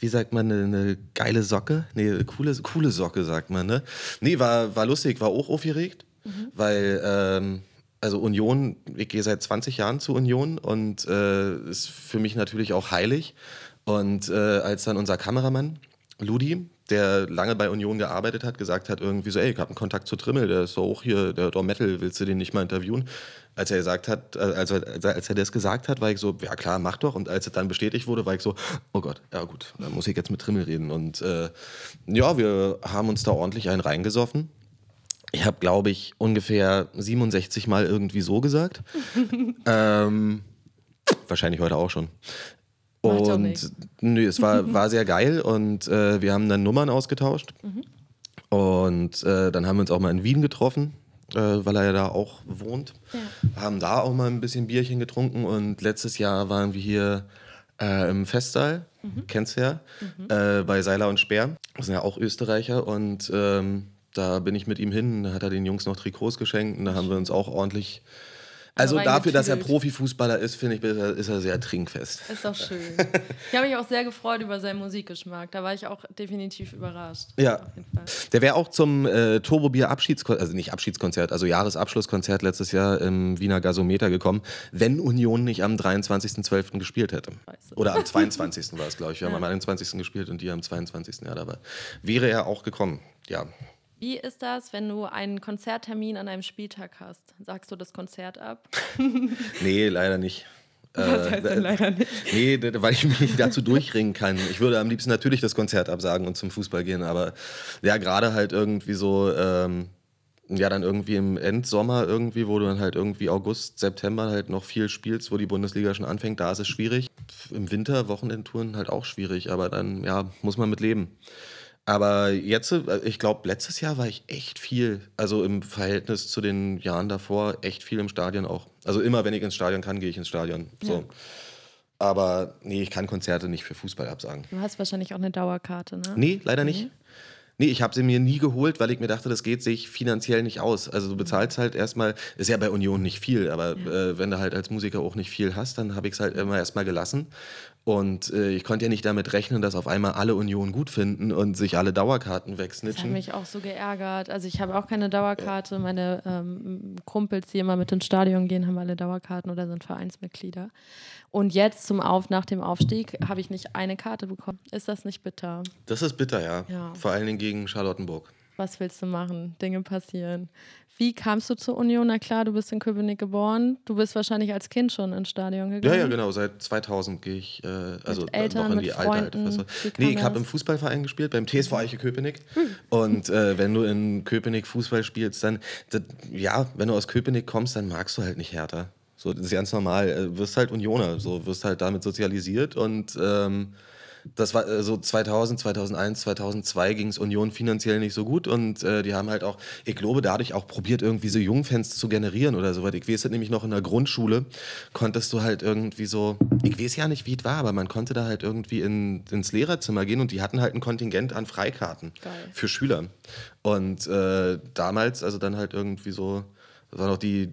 wie sagt man, eine, eine geile Socke. Nee, coole, coole Socke, sagt man, ne? Nee, war, war lustig, war auch aufgeregt, weil, ähm, also Union, ich gehe seit 20 Jahren zu Union und äh, ist für mich natürlich auch heilig. Und äh, als dann unser Kameramann, Ludi, der lange bei Union gearbeitet hat, gesagt hat irgendwie so, ey, ich habe einen Kontakt zu Trimmel, der ist so auch hier, der Dom Metal, willst du den nicht mal interviewen? Als er gesagt hat, äh, als, er- als er das gesagt hat, war ich so, ja klar, mach doch. Und als es dann bestätigt wurde, war ich so, oh Gott, ja gut, dann muss ich jetzt mit Trimmel reden. Und äh, ja, wir haben uns da ordentlich einen reingesoffen. Ich habe, glaube ich, ungefähr 67 Mal irgendwie so gesagt. ähm, wahrscheinlich heute auch schon. Macht Und nö, es war, war sehr geil und äh, wir haben dann Nummern ausgetauscht. Und äh, dann haben wir uns auch mal in Wien getroffen, äh, weil er ja da auch wohnt. Haben da auch mal ein bisschen Bierchen getrunken und letztes Jahr waren wir hier äh, im Festsaal, kennst du ja, äh, bei Seiler und Speer. Das sind ja auch Österreicher und ähm, da bin ich mit ihm hin, da hat er den Jungs noch Trikots geschenkt und da haben wir uns auch ordentlich. Also dafür, dass er. Profifußballer ist, finde ich, ist er- ist sehr trinkfest. Ist doch schön. Ich habe mich auch sehr gefreut über seinen Musikgeschmack. Da war ich auch definitiv überrascht. Ja. Der wäre auch zum äh, Turbobier Abschiedskonzert, also nicht Abschiedskonzert, also Jahresabschlusskonzert letztes Jahr im Wiener Gasometer gekommen, wenn Union nicht am 23.12. gespielt hätte. Oder am 22. war es, glaube ich. Wir haben am 21. gespielt und die am 22. Ja, dabei. Wäre er auch gekommen. Ja. Wie ist das, wenn du einen Konzerttermin an einem Spieltag hast? Sagst du das Konzert ab? Nee, leider nicht. Was heißt denn leider nicht? Nee, weil ich mich nicht dazu durchringen kann. Ich würde am liebsten natürlich das Konzert absagen und zum Fußball gehen, aber ja, gerade halt irgendwie so, ähm, ja, dann irgendwie im Endsommer irgendwie, wo du dann halt irgendwie August, September halt noch viel spielst, wo die Bundesliga schon anfängt, da ist es schwierig. Im Winter, Wochenendtouren halt auch schwierig, aber dann, ja, muss man mit leben. Aber jetzt, äh, ich glaube, letztes Jahr war ich echt viel, also im Verhältnis zu den Jahren davor, echt viel im Stadion auch. Also immer, wenn ich ins Stadion kann, gehe ich ins Stadion. So. Aber nee, ich kann Konzerte nicht für Fußball absagen. Du hast wahrscheinlich auch eine Dauerkarte, ne? Nee, leider nicht. Nee, ich habe sie mir nie geholt, weil ich mir dachte, das geht sich finanziell nicht aus. Also du bezahlst halt erstmal, ist ja bei Union nicht viel, aber ja. äh, wenn du halt als Musiker auch nicht viel hast, dann habe ich es halt immer erstmal gelassen. Und äh, ich konnte ja nicht damit rechnen, dass auf einmal alle Union gut finden und sich alle Dauerkarten wegsnitchen. Das hat mich auch so geärgert. Also ich habe auch keine Dauerkarte. Meine ähm, Kumpels, die immer mit ins Stadion gehen, haben alle Dauerkarten oder sind Vereinsmitglieder. Und jetzt zum Auf, nach dem Aufstieg habe ich nicht eine Karte bekommen. Ist das nicht bitter? Das ist bitter, ja. ja. Vor allen Dingen gegen Charlottenburg. Was willst du machen? Dinge passieren. Wie kamst du zur Union? Na klar, du bist in Köpenick geboren. Du bist wahrscheinlich als Kind schon ins Stadion gegangen. Ja, ja, genau. Seit 2000 gehe ich äh, also Eltern, noch in die alte, alte. Nee, ich habe im Fußballverein gespielt, beim TSV Eiche Köpenick. Hm. Und äh, wenn du in Köpenick Fußball spielst, dann, das, ja, wenn du aus Köpenick kommst, dann magst du halt nicht härter. So, das ist ganz normal. Du äh, wirst halt Unioner, so wirst halt damit sozialisiert und ähm, das war äh, so 2000, 2001, 2002 ging es Union finanziell nicht so gut und äh, die haben halt auch, ich glaube, dadurch auch probiert, irgendwie so Jungfans zu generieren oder so was. Ich weiß nämlich noch in der Grundschule, konntest du halt irgendwie so, ich weiß ja nicht, wie es war, aber man konnte da halt irgendwie in, ins Lehrerzimmer gehen und die hatten halt ein Kontingent an Freikarten Geil. für Schüler. Und äh, damals, also dann halt irgendwie so, das war noch die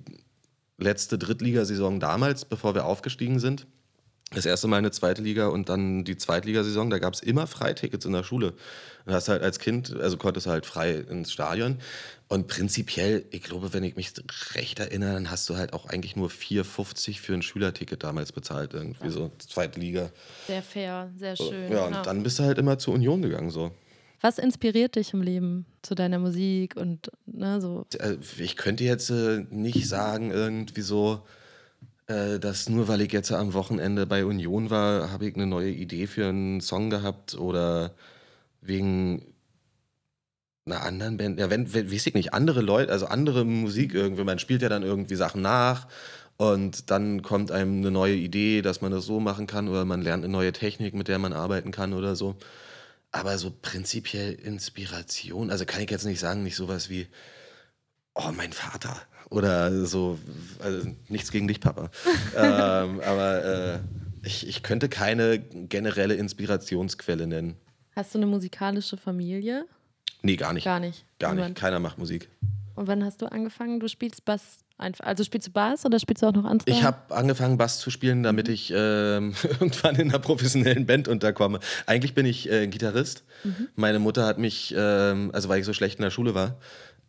letzte Drittligasaison damals, bevor wir aufgestiegen sind das erste Mal eine zweite Liga und dann die Zweitligasaison, da gab es immer Freitickets in der Schule. Und hast halt als Kind, also konntest du halt frei ins Stadion. Und prinzipiell, ich glaube, wenn ich mich recht erinnere, dann hast du halt auch eigentlich nur 4,50 für ein Schülerticket damals bezahlt, irgendwie ja. so, zweite Liga. Sehr fair, sehr schön. Ja, und ja. dann bist du halt immer zur Union gegangen, so. Was inspiriert dich im Leben zu deiner Musik und ne, so? Äh, ich könnte jetzt äh, nicht sagen, irgendwie so, äh, dass nur weil ich jetzt am Wochenende bei Union war, habe ich eine neue Idee für einen Song gehabt oder wegen einer anderen Band. Ja, wenn, wenn weiß ich nicht, andere Leute, also andere Musik irgendwie, man spielt ja dann irgendwie Sachen nach und dann kommt einem eine neue Idee, dass man das so machen kann oder man lernt eine neue Technik, mit der man arbeiten kann oder so. Aber so prinzipiell Inspiration, also kann ich jetzt nicht sagen, nicht sowas wie, oh, mein Vater oder so, also nichts gegen dich, Papa. ähm, aber äh, ich, ich könnte keine generelle Inspirationsquelle nennen. Hast du eine musikalische Familie? Nee, gar nicht. Gar nicht. Gar nicht. Keiner macht Musik. Und wann hast du angefangen? Du spielst Bass einfach. Also spielst du Bass oder spielst du auch noch andere? Ich habe angefangen, Bass zu spielen, damit mhm. ich ähm, irgendwann in einer professionellen Band unterkomme. Eigentlich bin ich äh, Gitarrist. Mhm. Meine Mutter hat mich, ähm, also weil ich so schlecht in der Schule war,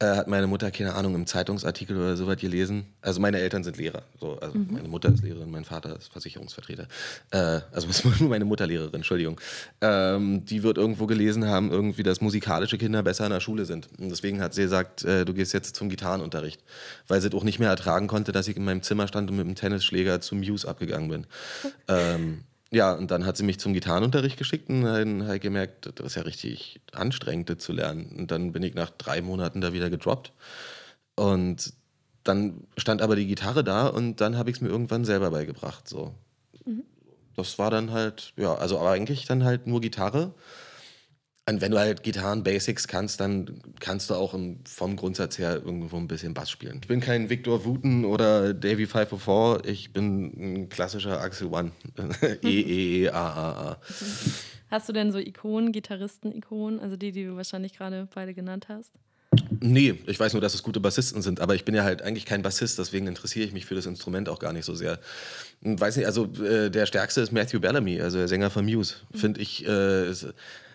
äh, hat meine Mutter, keine Ahnung, im Zeitungsartikel oder so was gelesen. Also meine Eltern sind Lehrer. So, also mhm. meine Mutter ist Lehrerin, mein Vater ist Versicherungsvertreter. Äh, also nur meine Mutter Lehrerin, Entschuldigung. Ähm, die wird irgendwo gelesen haben, irgendwie, dass musikalische Kinder besser in der Schule sind. Und deswegen hat sie gesagt, äh, du gehst jetzt zum Gitarrenunterricht. Weil sie auch nicht mehr ertragen konnte, dass ich in meinem Zimmer stand und mit dem Tennisschläger zum Muse abgegangen bin. ähm, ja, und dann hat sie mich zum Gitarrenunterricht geschickt und dann habe ich gemerkt, das ist ja richtig anstrengend, das zu lernen. Und dann bin ich nach drei Monaten da wieder gedroppt. Und dann stand aber die Gitarre da und dann habe ich es mir irgendwann selber beigebracht. So. Mhm. Das war dann halt, ja, also aber eigentlich dann halt nur Gitarre. Und wenn du halt Gitarren-Basics kannst, dann kannst du auch im, vom Grundsatz her irgendwo ein bisschen Bass spielen. Ich bin kein Victor Wooten oder Davy 504, ich bin ein klassischer Axel One. e, E, E, A, A, A. Hast du denn so Ikonen, Gitarristen-Ikonen, also die, die du wahrscheinlich gerade beide genannt hast? Nee, ich weiß nur, dass es gute Bassisten sind, aber ich bin ja halt eigentlich kein Bassist, deswegen interessiere ich mich für das Instrument auch gar nicht so sehr. Weiß nicht, also äh, der stärkste ist Matthew Bellamy, also der Sänger von Muse, finde ich. Äh, ist,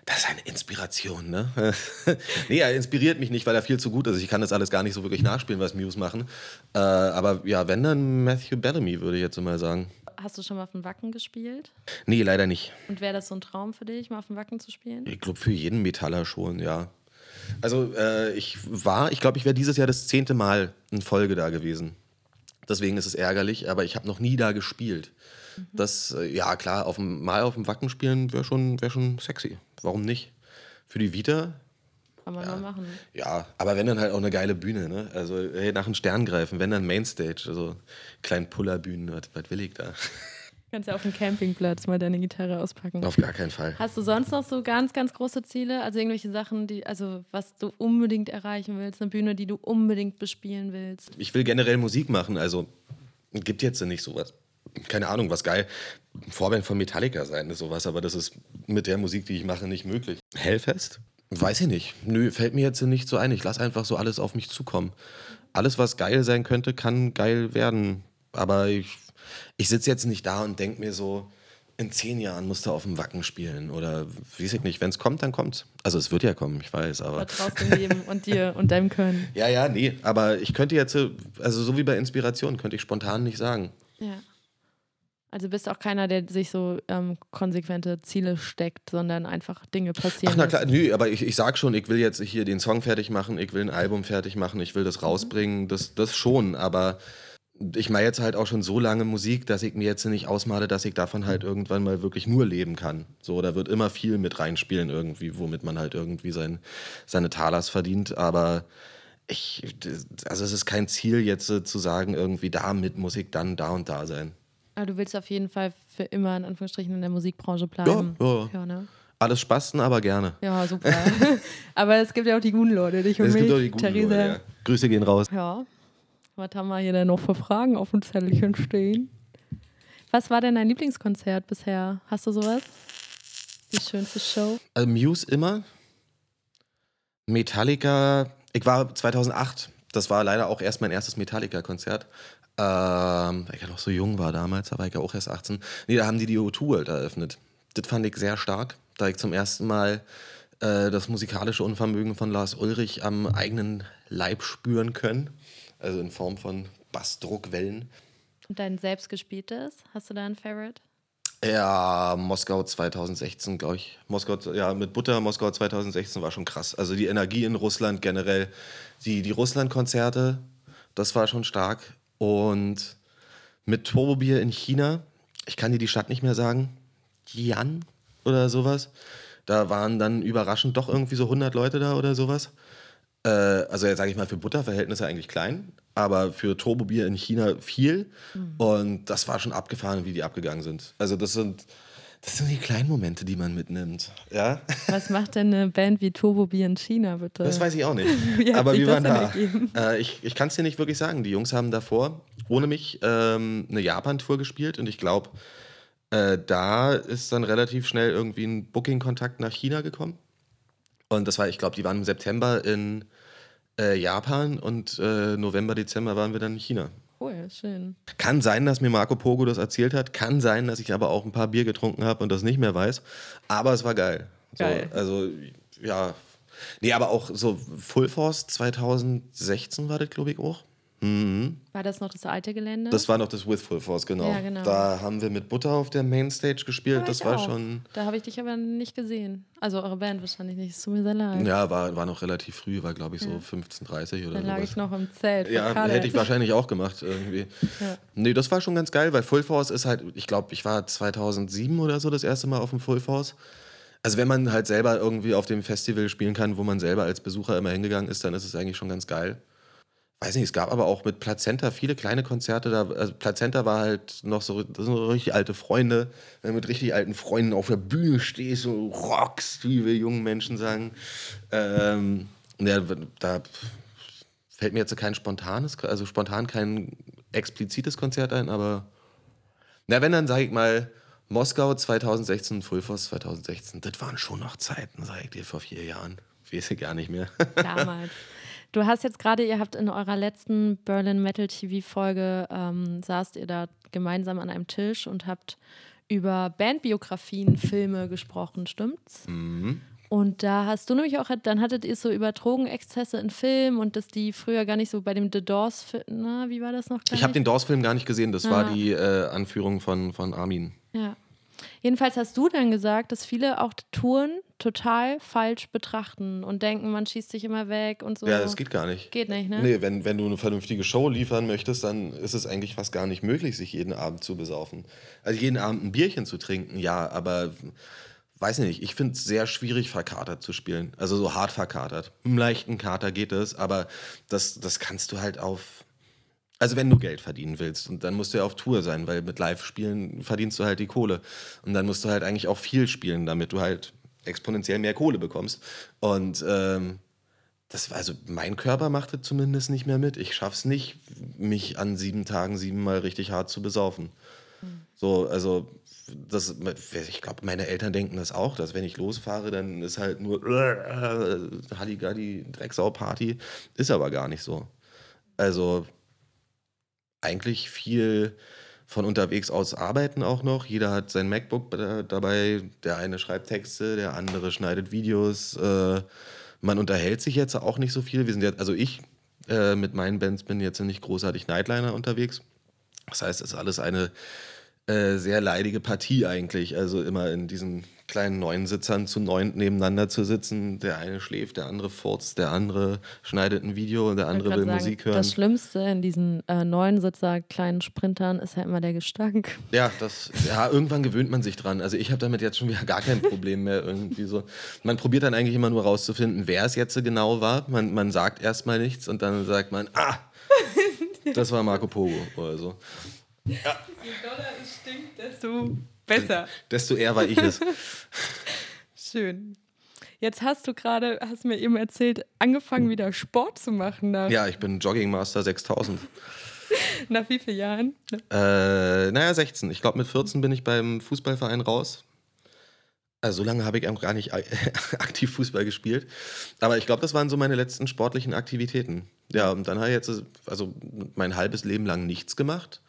das ist eine Inspiration, ne? nee, er inspiriert mich nicht, weil er viel zu gut ist. Ich kann das alles gar nicht so wirklich nachspielen, was Muse machen. Äh, aber ja, wenn dann Matthew Bellamy, würde ich jetzt mal sagen. Hast du schon mal auf dem Wacken gespielt? Nee, leider nicht. Und wäre das so ein Traum für dich, mal auf dem Wacken zu spielen? Ich glaube, für jeden Metaller schon, ja. Also äh, ich war, ich glaube, ich wäre dieses Jahr das zehnte Mal in Folge da gewesen. Deswegen ist es ärgerlich, aber ich habe noch nie da gespielt. Mhm. Das, äh, ja klar, auf dem, mal auf dem Wacken spielen wäre schon, wär schon sexy. Warum nicht? Für die Vita. Kann man ja, mal machen. Ja, aber wenn dann halt auch eine geile Bühne, ne? Also hey, nach einem Stern greifen, wenn dann Mainstage, also kleinen Pullerbühnen, was, was will ich da? Kannst ja auf dem Campingplatz mal deine Gitarre auspacken. Auf gar keinen Fall. Hast du sonst noch so ganz, ganz große Ziele? Also irgendwelche Sachen, die, also was du unbedingt erreichen willst, eine Bühne, die du unbedingt bespielen willst? Ich will generell Musik machen, also gibt jetzt nicht sowas keine Ahnung, was geil, Vorband von Metallica sein, ist sowas, aber das ist mit der Musik, die ich mache, nicht möglich. Hellfest Weiß ich nicht. Nö, fällt mir jetzt nicht so ein. Ich lasse einfach so alles auf mich zukommen. Alles, was geil sein könnte, kann geil werden. Aber ich, ich sitze jetzt nicht da und denke mir so, in zehn Jahren musst du auf dem Wacken spielen. Oder weiß ich nicht. Wenn es kommt, dann kommt's. Also es wird ja kommen, ich weiß, aber. Vertraust dem Leben und dir und deinem Können. Ja, ja, nee. Aber ich könnte jetzt, also so wie bei Inspiration, könnte ich spontan nicht sagen. Ja. Also bist auch keiner, der sich so ähm, konsequente Ziele steckt, sondern einfach Dinge passieren. Ach na klar, nö, aber ich, ich sag schon, ich will jetzt hier den Song fertig machen, ich will ein Album fertig machen, ich will das rausbringen, das, das schon, aber ich mache jetzt halt auch schon so lange Musik, dass ich mir jetzt nicht ausmale, dass ich davon halt irgendwann mal wirklich nur leben kann. So, da wird immer viel mit reinspielen irgendwie, womit man halt irgendwie sein, seine Talers verdient, aber ich, also es ist kein Ziel jetzt zu sagen, irgendwie damit muss ich dann da und da sein. Aber du willst auf jeden Fall für immer in Anführungsstrichen in der Musikbranche bleiben. Ja, ja. ja ne? Alles Spasten, aber gerne. Ja, super. aber es gibt ja auch die guten Leute, dich und es mich. Gibt auch die guten Theresa. Leute, ja. Grüße gehen raus. Ja. Was haben wir hier denn noch für Fragen auf dem Zettelchen stehen? Was war denn dein Lieblingskonzert bisher? Hast du sowas? Die schönste Show? Also Muse immer. Metallica, ich war 2008, das war leider auch erst mein erstes Metallica-Konzert. Ähm, weil ich ja noch so jung war damals, da war ich ja auch erst 18. Nee, da haben die die O2 halt eröffnet. Das fand ich sehr stark, da ich zum ersten Mal äh, das musikalische Unvermögen von Lars Ulrich am eigenen Leib spüren können. Also in Form von Bassdruckwellen. Und dein selbstgespieltes? Hast du da ein Favorite? Ja, Moskau 2016, glaube ich. Moskau, ja, mit Butter Moskau 2016 war schon krass. Also die Energie in Russland generell, die, die Russland-Konzerte, das war schon stark. Und mit Turbobier in China, ich kann dir die Stadt nicht mehr sagen, Yan oder sowas. Da waren dann überraschend doch irgendwie so 100 Leute da oder sowas. Äh, also jetzt sage ich mal für Butterverhältnisse eigentlich klein, aber für Turbobier in China viel. Mhm. Und das war schon abgefahren, wie die abgegangen sind. Also das sind das sind die kleinen Momente, die man mitnimmt. Ja? Was macht denn eine Band wie Turbo Bier in China, bitte? Das weiß ich auch nicht. Aber wir waren da. Äh, ich ich kann es dir nicht wirklich sagen. Die Jungs haben davor ohne mich ähm, eine Japan-Tour gespielt und ich glaube, äh, da ist dann relativ schnell irgendwie ein Booking-Kontakt nach China gekommen. Und das war, ich glaube, die waren im September in äh, Japan und äh, November, Dezember waren wir dann in China. Cool, schön. Kann sein, dass mir Marco Pogo das erzählt hat. Kann sein, dass ich aber auch ein paar Bier getrunken habe und das nicht mehr weiß. Aber es war geil. geil. So, also, ja. Nee, aber auch so Full Force 2016 war das, glaube ich, auch. Mhm. War das noch das alte Gelände? Das war noch das With Full Force, genau. Ja, genau. Da haben wir mit Butter auf der Mainstage gespielt. Ja, das war auch. schon. Da habe ich dich aber nicht gesehen. Also eure Band wahrscheinlich nicht. Es tut mir sehr leid. Ja, war, war noch relativ früh, war glaube ich so ja. 15.30 oder so. Da lag ich noch im Zelt. Ja, hätte ich wahrscheinlich auch gemacht irgendwie. Ja. Nee, das war schon ganz geil, weil Full Force ist halt, ich glaube, ich war 2007 oder so das erste Mal auf dem Full Force. Also wenn man halt selber irgendwie auf dem Festival spielen kann, wo man selber als Besucher immer hingegangen ist, dann ist es eigentlich schon ganz geil weiß nicht, es gab aber auch mit Plazenta viele kleine Konzerte. Da, also Plazenta war halt noch so, das sind so richtig alte Freunde. Wenn du mit richtig alten Freunden auf der Bühne stehst, so rockst, wie wir jungen Menschen sagen. Ähm, ja, da fällt mir jetzt kein spontanes, also spontan kein explizites Konzert ein, aber na, wenn dann, sag ich mal, Moskau 2016, Fulfos 2016, das waren schon noch Zeiten, sag ich dir, vor vier Jahren. Weiß ich gar nicht mehr. Damals. Du hast jetzt gerade, ihr habt in eurer letzten Berlin Metal TV-Folge, ähm, saßt ihr da gemeinsam an einem Tisch und habt über Bandbiografien, Filme gesprochen, stimmt's? Mhm. Und da hast du nämlich auch, dann hattet ihr so über Drogenexzesse in Filmen und dass die früher gar nicht so bei dem The Doors, na, wie war das noch? Ich habe den Doors-Film gar nicht gesehen, das ah. war die äh, Anführung von, von Armin. Ja. Jedenfalls hast du dann gesagt, dass viele auch Touren total falsch betrachten und denken, man schießt sich immer weg und so. Ja, das geht gar nicht. Geht nicht, ne? Nee, wenn, wenn du eine vernünftige Show liefern möchtest, dann ist es eigentlich fast gar nicht möglich, sich jeden Abend zu besaufen. Also jeden Abend ein Bierchen zu trinken, ja, aber weiß nicht, ich finde es sehr schwierig, verkatert zu spielen. Also so hart verkatert. Im leichten Kater geht es, aber das, das kannst du halt auf also wenn du Geld verdienen willst und dann musst du ja auf Tour sein, weil mit Live-Spielen verdienst du halt die Kohle. Und dann musst du halt eigentlich auch viel spielen, damit du halt exponentiell mehr Kohle bekommst. Und ähm, das, also mein Körper macht es zumindest nicht mehr mit. Ich schaff's nicht, mich an sieben Tagen siebenmal richtig hart zu besaufen. So, also das, ich glaube, meine Eltern denken das auch, dass wenn ich losfahre, dann ist halt nur äh, Halligalli, Drecksau-Party. Ist aber gar nicht so. Also eigentlich viel von unterwegs aus arbeiten auch noch. Jeder hat sein MacBook dabei. Der eine schreibt Texte, der andere schneidet Videos. Äh, man unterhält sich jetzt auch nicht so viel. Wir sind jetzt, also ich äh, mit meinen Bands bin jetzt nicht großartig Nightliner unterwegs. Das heißt, es ist alles eine äh, sehr leidige Partie eigentlich. Also immer in diesen kleinen neuen Sitzern zu neunt nebeneinander zu sitzen. Der eine schläft, der andere furzt, der andere schneidet ein Video und der andere will sagen, Musik hören. Das Schlimmste in diesen äh, neuen Sitzer, kleinen Sprintern, ist ja immer der Gestank. Ja, das, ja, irgendwann gewöhnt man sich dran. Also ich habe damit jetzt schon wieder gar kein Problem mehr irgendwie so. Man probiert dann eigentlich immer nur rauszufinden, wer es jetzt genau war. Man, man sagt erstmal nichts und dann sagt man, ah, das war Marco Pogo oder so. Ja. Je doller es stinkt, desto besser. Desto eher war ich es. Schön. Jetzt hast du gerade, hast mir eben erzählt, angefangen wieder Sport zu machen. Nach ja, ich bin Jogging Master 6000. nach wie vielen Jahren? Äh, naja, 16. Ich glaube, mit 14 bin ich beim Fußballverein raus. Also so lange habe ich gar nicht aktiv Fußball gespielt. Aber ich glaube, das waren so meine letzten sportlichen Aktivitäten. Ja, und dann habe ich jetzt also mein halbes Leben lang nichts gemacht.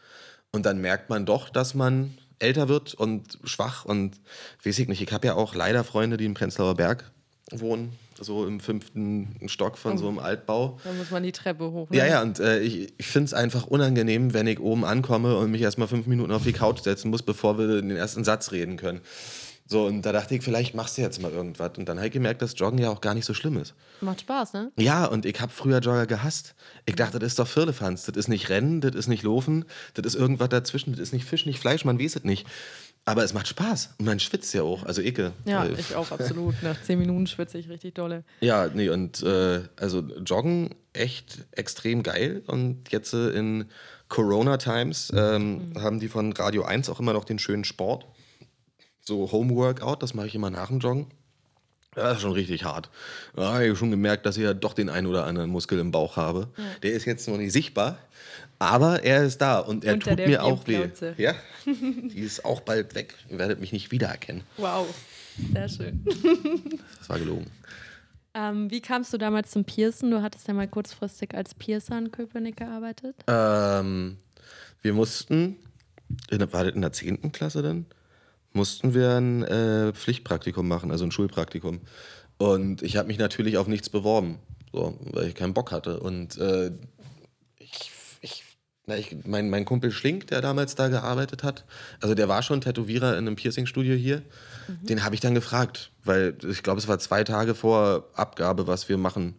Und dann merkt man doch, dass man älter wird und schwach und weiß ich nicht. Ich habe ja auch leider Freunde, die im Prenzlauer Berg wohnen, so im fünften Stock von oh. so einem Altbau. Da muss man die Treppe hoch. Ne? Ja, ja, und äh, ich, ich finde es einfach unangenehm, wenn ich oben ankomme und mich erstmal fünf Minuten auf die Couch setzen muss, bevor wir den ersten Satz reden können. So, und da dachte ich, vielleicht machst du jetzt mal irgendwas. Und dann habe ich gemerkt, dass Joggen ja auch gar nicht so schlimm ist. Macht Spaß, ne? Ja, und ich habe früher Jogger gehasst. Ich dachte, das ist doch Firlefanz. Das ist nicht Rennen, das ist nicht Laufen, das ist irgendwas dazwischen, das ist nicht Fisch, nicht Fleisch, man weiß es nicht. Aber es macht Spaß. Und man schwitzt ja auch. Also Icke. Ja, ich auch absolut. Nach zehn Minuten schwitze ich richtig dolle. Ja, nee, und äh, also Joggen echt extrem geil. Und jetzt äh, in Corona Times ähm, mhm. haben die von Radio 1 auch immer noch den schönen Sport so Home-Workout, das mache ich immer nach dem Joggen. Das ist schon richtig hart. Da habe ich schon gemerkt, dass ich ja doch den einen oder anderen Muskel im Bauch habe. Ja. Der ist jetzt noch nicht sichtbar, aber er ist da und er Unter tut mir auch weh. Ja, die ist auch bald weg. Ihr werdet mich nicht wiedererkennen. Wow, sehr schön. Das war gelogen. Ähm, wie kamst du damals zum Piercen? Du hattest ja mal kurzfristig als Piercer in Köpenick gearbeitet. Ähm, wir mussten, in, war das in der 10. Klasse dann? Mussten wir ein äh, Pflichtpraktikum machen, also ein Schulpraktikum. Und ich habe mich natürlich auf nichts beworben, so, weil ich keinen Bock hatte. Und äh, ich, ich, na, ich, mein, mein Kumpel Schlink, der damals da gearbeitet hat, also der war schon Tätowierer in einem Piercingstudio hier, mhm. den habe ich dann gefragt, weil ich glaube, es war zwei Tage vor Abgabe, was wir machen.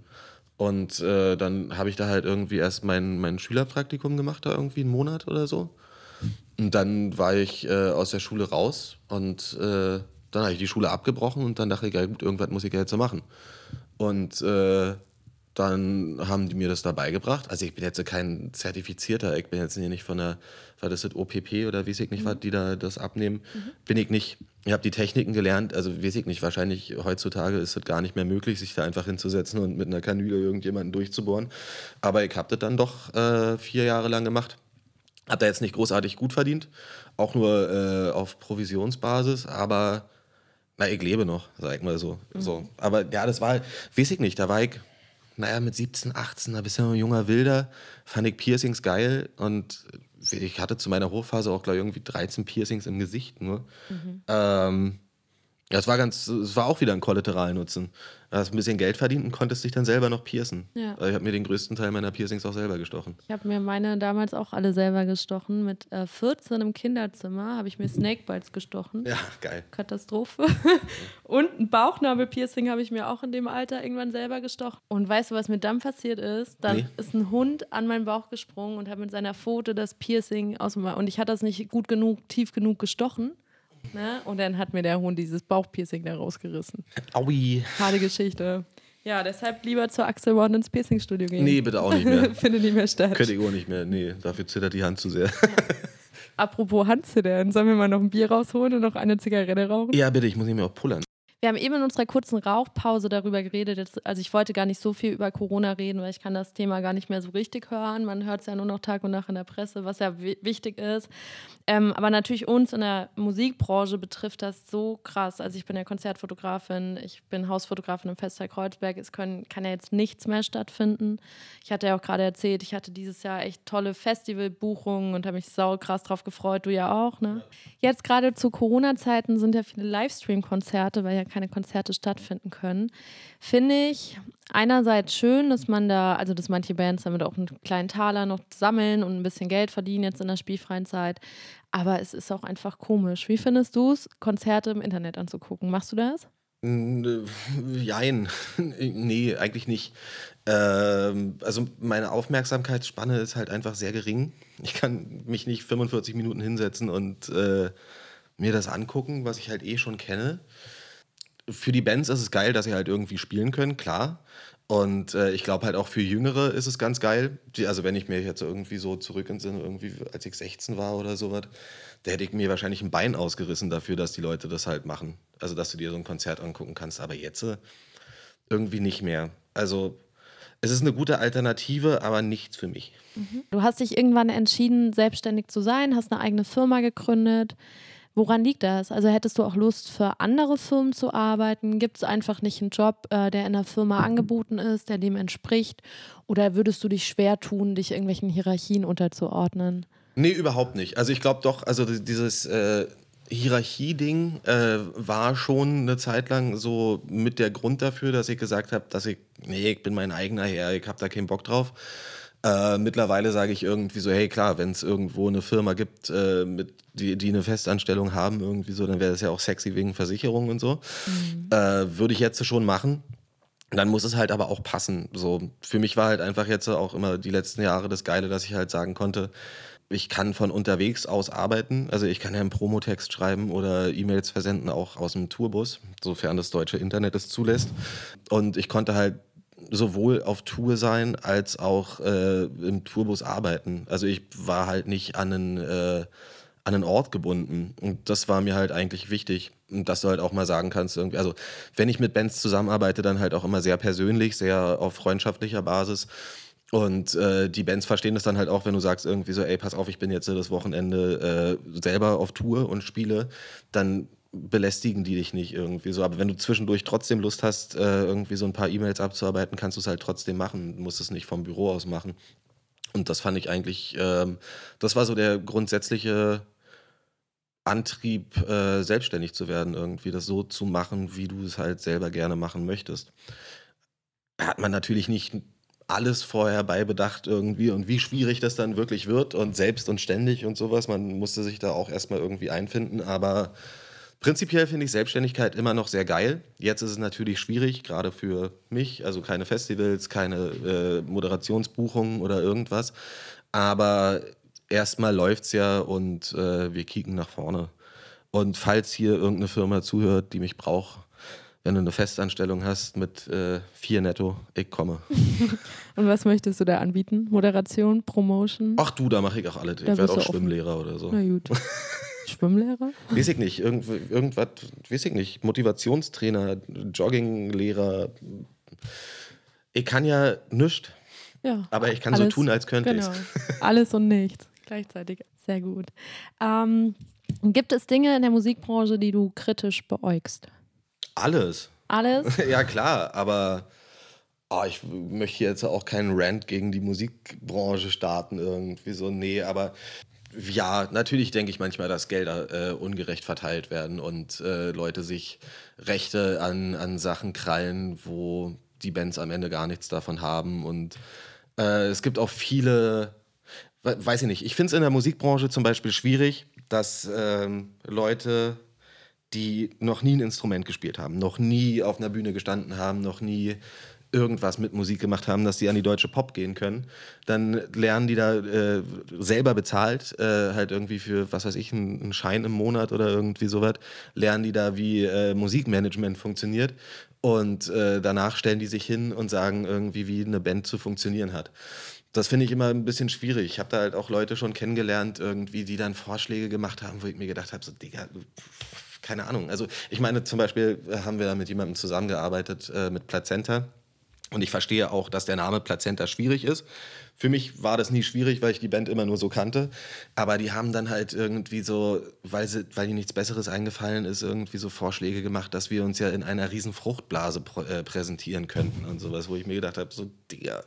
Und äh, dann habe ich da halt irgendwie erst mein, mein Schülerpraktikum gemacht, da irgendwie einen Monat oder so. Und dann war ich äh, aus der Schule raus und äh, dann habe ich die Schule abgebrochen und dann dachte ich, ja gut, irgendwas muss ich ja jetzt so machen. Und äh, dann haben die mir das da beigebracht. Also ich bin jetzt kein Zertifizierter, ich bin jetzt hier nicht von der, war das das OPP oder weiß ich nicht, mhm. was die da das abnehmen. Mhm. Bin ich nicht. Ich habe die Techniken gelernt, also weiß ich nicht, wahrscheinlich heutzutage ist es gar nicht mehr möglich, sich da einfach hinzusetzen und mit einer Kanüle irgendjemanden durchzubohren. Aber ich habe das dann doch äh, vier Jahre lang gemacht. Hat er jetzt nicht großartig gut verdient, auch nur äh, auf Provisionsbasis, aber na, ich lebe noch, sag ich mal so. Mhm. so. Aber ja, das war, weiß ich nicht, da war ich, naja, mit 17, 18, da bist du ja ein junger Wilder, fand ich Piercings geil und ich hatte zu meiner Hochphase auch, glaube ich, irgendwie 13 Piercings im Gesicht nur. Mhm. Ähm, ja, es war ganz, es war auch wieder ein Kollateralnutzen. Du hast ein bisschen Geld verdient und konntest dich dann selber noch piercen. Ja. Ich habe mir den größten Teil meiner Piercings auch selber gestochen. Ich habe mir meine damals auch alle selber gestochen. Mit äh, 14 im Kinderzimmer habe ich mir Snakebites gestochen. Ja, geil. Katastrophe. und ein Bauchnabelpiercing habe ich mir auch in dem Alter irgendwann selber gestochen. Und weißt du, was mir dann passiert ist? Dann nee. ist ein Hund an meinen Bauch gesprungen und hat mit seiner Pfote das Piercing aus dem Und ich hatte das nicht gut genug, tief genug gestochen. Ne? Und dann hat mir der Hund dieses Bauchpiercing da rausgerissen. Aui. Harte Geschichte. Ja, deshalb lieber zur Axel One ins Piercingstudio gehen. Nee, bitte auch nicht mehr. Findet nicht mehr statt. Könnte ich auch nicht mehr. Nee, dafür zittert die Hand zu sehr. Apropos Handzittern, sollen wir mal noch ein Bier rausholen und noch eine Zigarette rauchen? Ja, bitte, ich muss nicht mehr auch pullern. Wir haben eben in unserer kurzen Rauchpause darüber geredet. Jetzt, also ich wollte gar nicht so viel über Corona reden, weil ich kann das Thema gar nicht mehr so richtig hören. Man hört es ja nur noch Tag und Nacht in der Presse, was ja wichtig ist. Ähm, aber natürlich uns in der Musikbranche betrifft das so krass. Also ich bin ja Konzertfotografin, ich bin Hausfotografin im Festteil Kreuzberg. Es können, kann ja jetzt nichts mehr stattfinden. Ich hatte ja auch gerade erzählt, ich hatte dieses Jahr echt tolle Festivalbuchungen und habe mich sau krass drauf gefreut. Du ja auch, ne? Jetzt gerade zu Corona-Zeiten sind ja viele Livestream-Konzerte, weil ja keine Konzerte stattfinden können. Finde ich einerseits schön, dass man da, also dass manche Bands damit auch einen kleinen Taler noch sammeln und ein bisschen Geld verdienen jetzt in der spielfreien Zeit. Aber es ist auch einfach komisch. Wie findest du es, Konzerte im Internet anzugucken? Machst du das? Jein. nee, eigentlich nicht. Ähm, also meine Aufmerksamkeitsspanne ist halt einfach sehr gering. Ich kann mich nicht 45 Minuten hinsetzen und äh, mir das angucken, was ich halt eh schon kenne für die Bands ist es geil, dass sie halt irgendwie spielen können, klar. Und äh, ich glaube halt auch für Jüngere ist es ganz geil. Die, also wenn ich mir jetzt irgendwie so zurück entsinne, irgendwie als ich 16 war oder sowas, da hätte ich mir wahrscheinlich ein Bein ausgerissen dafür, dass die Leute das halt machen. Also dass du dir so ein Konzert angucken kannst. Aber jetzt äh, irgendwie nicht mehr. Also es ist eine gute Alternative, aber nichts für mich. Mhm. Du hast dich irgendwann entschieden, selbstständig zu sein, hast eine eigene Firma gegründet. Woran liegt das? Also hättest du auch Lust, für andere Firmen zu arbeiten? Gibt es einfach nicht einen Job, äh, der in der Firma angeboten ist, der dem entspricht? Oder würdest du dich schwer tun, dich irgendwelchen Hierarchien unterzuordnen? Nee, überhaupt nicht. Also ich glaube doch, also dieses äh, Hierarchie-Ding äh, war schon eine Zeit lang so mit der Grund dafür, dass ich gesagt habe, dass ich, nee, ich bin mein eigener Herr, ich habe da keinen Bock drauf. Äh, mittlerweile sage ich irgendwie so, hey klar, wenn es irgendwo eine Firma gibt, äh, mit, die, die eine Festanstellung haben, irgendwie so, dann wäre das ja auch sexy wegen Versicherung und so. Mhm. Äh, Würde ich jetzt schon machen. Dann muss es halt aber auch passen. So, für mich war halt einfach jetzt auch immer die letzten Jahre das Geile, dass ich halt sagen konnte, ich kann von unterwegs aus arbeiten. Also ich kann ja einen Promotext schreiben oder E-Mails versenden, auch aus dem Tourbus, sofern das deutsche Internet es zulässt. Und ich konnte halt sowohl auf Tour sein als auch äh, im Tourbus arbeiten. Also ich war halt nicht an einen, äh, an einen Ort gebunden. Und das war mir halt eigentlich wichtig, dass du halt auch mal sagen kannst, irgendwie, also wenn ich mit Bands zusammenarbeite, dann halt auch immer sehr persönlich, sehr auf freundschaftlicher Basis. Und äh, die Bands verstehen das dann halt auch, wenn du sagst irgendwie so, ey, pass auf, ich bin jetzt das Wochenende äh, selber auf Tour und spiele, dann belästigen die dich nicht irgendwie so. Aber wenn du zwischendurch trotzdem Lust hast, äh, irgendwie so ein paar E-Mails abzuarbeiten, kannst du es halt trotzdem machen. Du musst es nicht vom Büro aus machen. Und das fand ich eigentlich, ähm, das war so der grundsätzliche Antrieb, äh, selbstständig zu werden, irgendwie das so zu machen, wie du es halt selber gerne machen möchtest. Hat man natürlich nicht alles vorher beibedacht irgendwie und wie schwierig das dann wirklich wird und selbst und ständig und sowas. Man musste sich da auch erstmal irgendwie einfinden, aber Prinzipiell finde ich Selbstständigkeit immer noch sehr geil. Jetzt ist es natürlich schwierig, gerade für mich. Also keine Festivals, keine äh, Moderationsbuchungen oder irgendwas. Aber erstmal läuft es ja und äh, wir kicken nach vorne. Und falls hier irgendeine Firma zuhört, die mich braucht, wenn du eine Festanstellung hast mit äh, vier netto, ich komme. und was möchtest du da anbieten? Moderation, Promotion? Ach du, da mache ich auch alle. Ich werde auch Schwimmlehrer oder so. Na gut. Schwimmlehrer? Weiß ich nicht. Irgend, irgendwas, weiß ich nicht. Motivationstrainer, Jogginglehrer. Ich kann ja nichts. Ja. Aber ich kann alles, so tun, als könnte genau. ich Alles und nichts gleichzeitig. Sehr gut. Ähm, gibt es Dinge in der Musikbranche, die du kritisch beäugst? Alles. Alles? ja, klar, aber oh, ich möchte jetzt auch keinen Rant gegen die Musikbranche starten, irgendwie so. Nee, aber ja, natürlich denke ich manchmal, dass Gelder äh, ungerecht verteilt werden und äh, Leute sich Rechte an, an Sachen krallen, wo die Bands am Ende gar nichts davon haben. Und äh, es gibt auch viele, weiß ich nicht, ich finde es in der Musikbranche zum Beispiel schwierig, dass ähm, Leute, die noch nie ein Instrument gespielt haben, noch nie auf einer Bühne gestanden haben, noch nie irgendwas mit Musik gemacht haben, dass die an die deutsche Pop gehen können, dann lernen die da äh, selber bezahlt, äh, halt irgendwie für, was weiß ich, einen Schein im Monat oder irgendwie sowas, lernen die da, wie äh, Musikmanagement funktioniert und äh, danach stellen die sich hin und sagen irgendwie, wie eine Band zu funktionieren hat. Das finde ich immer ein bisschen schwierig. Ich habe da halt auch Leute schon kennengelernt, irgendwie, die dann Vorschläge gemacht haben, wo ich mir gedacht habe, so, Digga, keine Ahnung. Also ich meine, zum Beispiel haben wir da mit jemandem zusammengearbeitet, äh, mit Plazenta. Und ich verstehe auch, dass der Name Plazenta schwierig ist. Für mich war das nie schwierig, weil ich die Band immer nur so kannte. Aber die haben dann halt irgendwie so, weil, sie, weil ihnen nichts Besseres eingefallen ist, irgendwie so Vorschläge gemacht, dass wir uns ja in einer riesen Fruchtblase pr äh, präsentieren könnten und sowas, wo ich mir gedacht habe, so, Digga,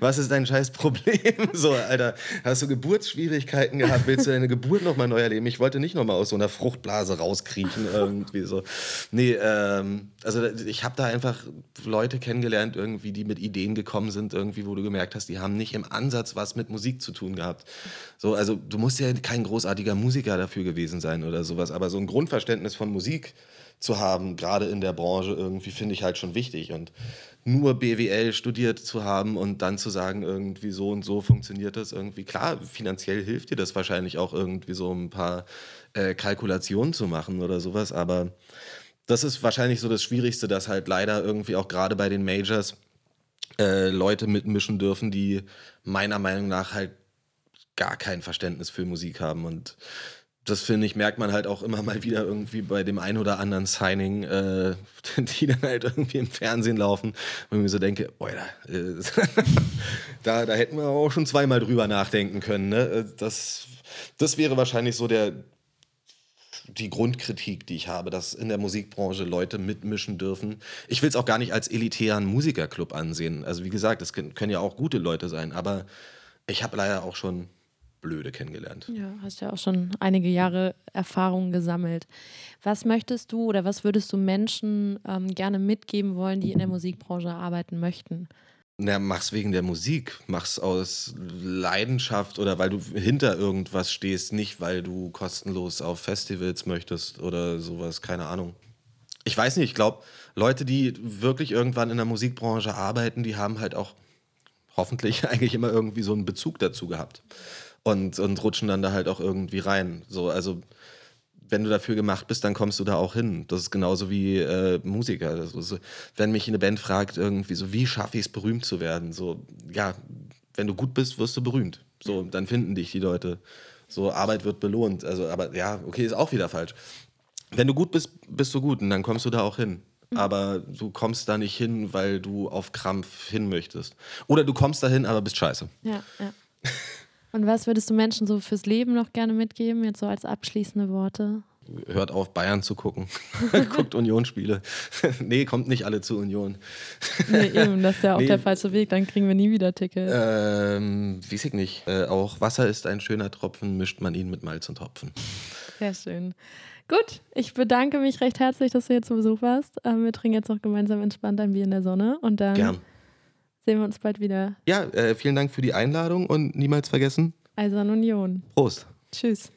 was ist dein scheiß Problem? So, Alter, hast du Geburtsschwierigkeiten gehabt? Willst du deine Geburt nochmal neu erleben? Ich wollte nicht nochmal aus so einer Fruchtblase rauskriechen irgendwie so. Nee, ähm, also ich habe da einfach Leute kennengelernt irgendwie, die mit Ideen gekommen sind irgendwie, wo du gemerkt hast, die haben nicht im Ansatz was mit Musik zu tun gehabt. So, also du musst ja kein großartiger Musiker dafür gewesen sein oder sowas, aber so ein Grundverständnis von Musik zu haben, gerade in der Branche, irgendwie finde ich halt schon wichtig. Und nur BWL studiert zu haben und dann zu sagen, irgendwie so und so funktioniert das irgendwie. Klar, finanziell hilft dir das wahrscheinlich auch irgendwie so ein paar äh, Kalkulationen zu machen oder sowas, aber das ist wahrscheinlich so das Schwierigste, dass halt leider irgendwie auch gerade bei den Majors äh, Leute mitmischen dürfen, die meiner Meinung nach halt gar kein Verständnis für Musik haben. Und das finde ich, merkt man halt auch immer mal wieder irgendwie bei dem ein oder anderen Signing, äh, die dann halt irgendwie im Fernsehen laufen, wo ich mir so denke, boah, da, äh, da, da hätten wir auch schon zweimal drüber nachdenken können. Ne? Äh, das, das wäre wahrscheinlich so der, die Grundkritik, die ich habe, dass in der Musikbranche Leute mitmischen dürfen. Ich will es auch gar nicht als elitären Musikerclub ansehen. Also wie gesagt, es können ja auch gute Leute sein, aber ich habe leider auch schon Blöde kennengelernt. Ja, hast ja auch schon einige Jahre Erfahrung gesammelt. Was möchtest du oder was würdest du Menschen ähm, gerne mitgeben wollen, die in der Musikbranche arbeiten möchten? Na, mach's wegen der Musik, mach's aus Leidenschaft oder weil du hinter irgendwas stehst, nicht weil du kostenlos auf Festivals möchtest oder sowas, keine Ahnung. Ich weiß nicht, ich glaube, Leute, die wirklich irgendwann in der Musikbranche arbeiten, die haben halt auch hoffentlich eigentlich immer irgendwie so einen Bezug dazu gehabt und, und rutschen dann da halt auch irgendwie rein. So, also wenn du dafür gemacht bist, dann kommst du da auch hin. Das ist genauso wie äh, Musiker. Also, wenn mich eine Band fragt, irgendwie so, wie schaffe ich es, berühmt zu werden? So, ja, wenn du gut bist, wirst du berühmt. So, dann finden dich die Leute. So, Arbeit wird belohnt. Also, aber ja, okay, ist auch wieder falsch. Wenn du gut bist, bist du gut und dann kommst du da auch hin. Mhm. Aber du kommst da nicht hin, weil du auf Krampf hin möchtest. Oder du kommst da hin, aber bist scheiße. Ja, ja. Und was würdest du Menschen so fürs Leben noch gerne mitgeben, jetzt so als abschließende Worte? Hört auf, Bayern zu gucken. Guckt Union-Spiele. nee, kommt nicht alle zu Union. nee, eben, das ist ja auch nee. der falsche Weg, dann kriegen wir nie wieder Tickets. Ähm, weiß ich nicht. Äh, auch Wasser ist ein schöner Tropfen, mischt man ihn mit Malz und Hopfen. Sehr schön. Gut, ich bedanke mich recht herzlich, dass du hier zu Besuch warst. Ähm, wir trinken jetzt noch gemeinsam entspannt ein Bier in der Sonne und dann Gern sehen wir uns bald wieder. Ja, äh, vielen Dank für die Einladung und niemals vergessen. Eisern Union. Prost. Tschüss.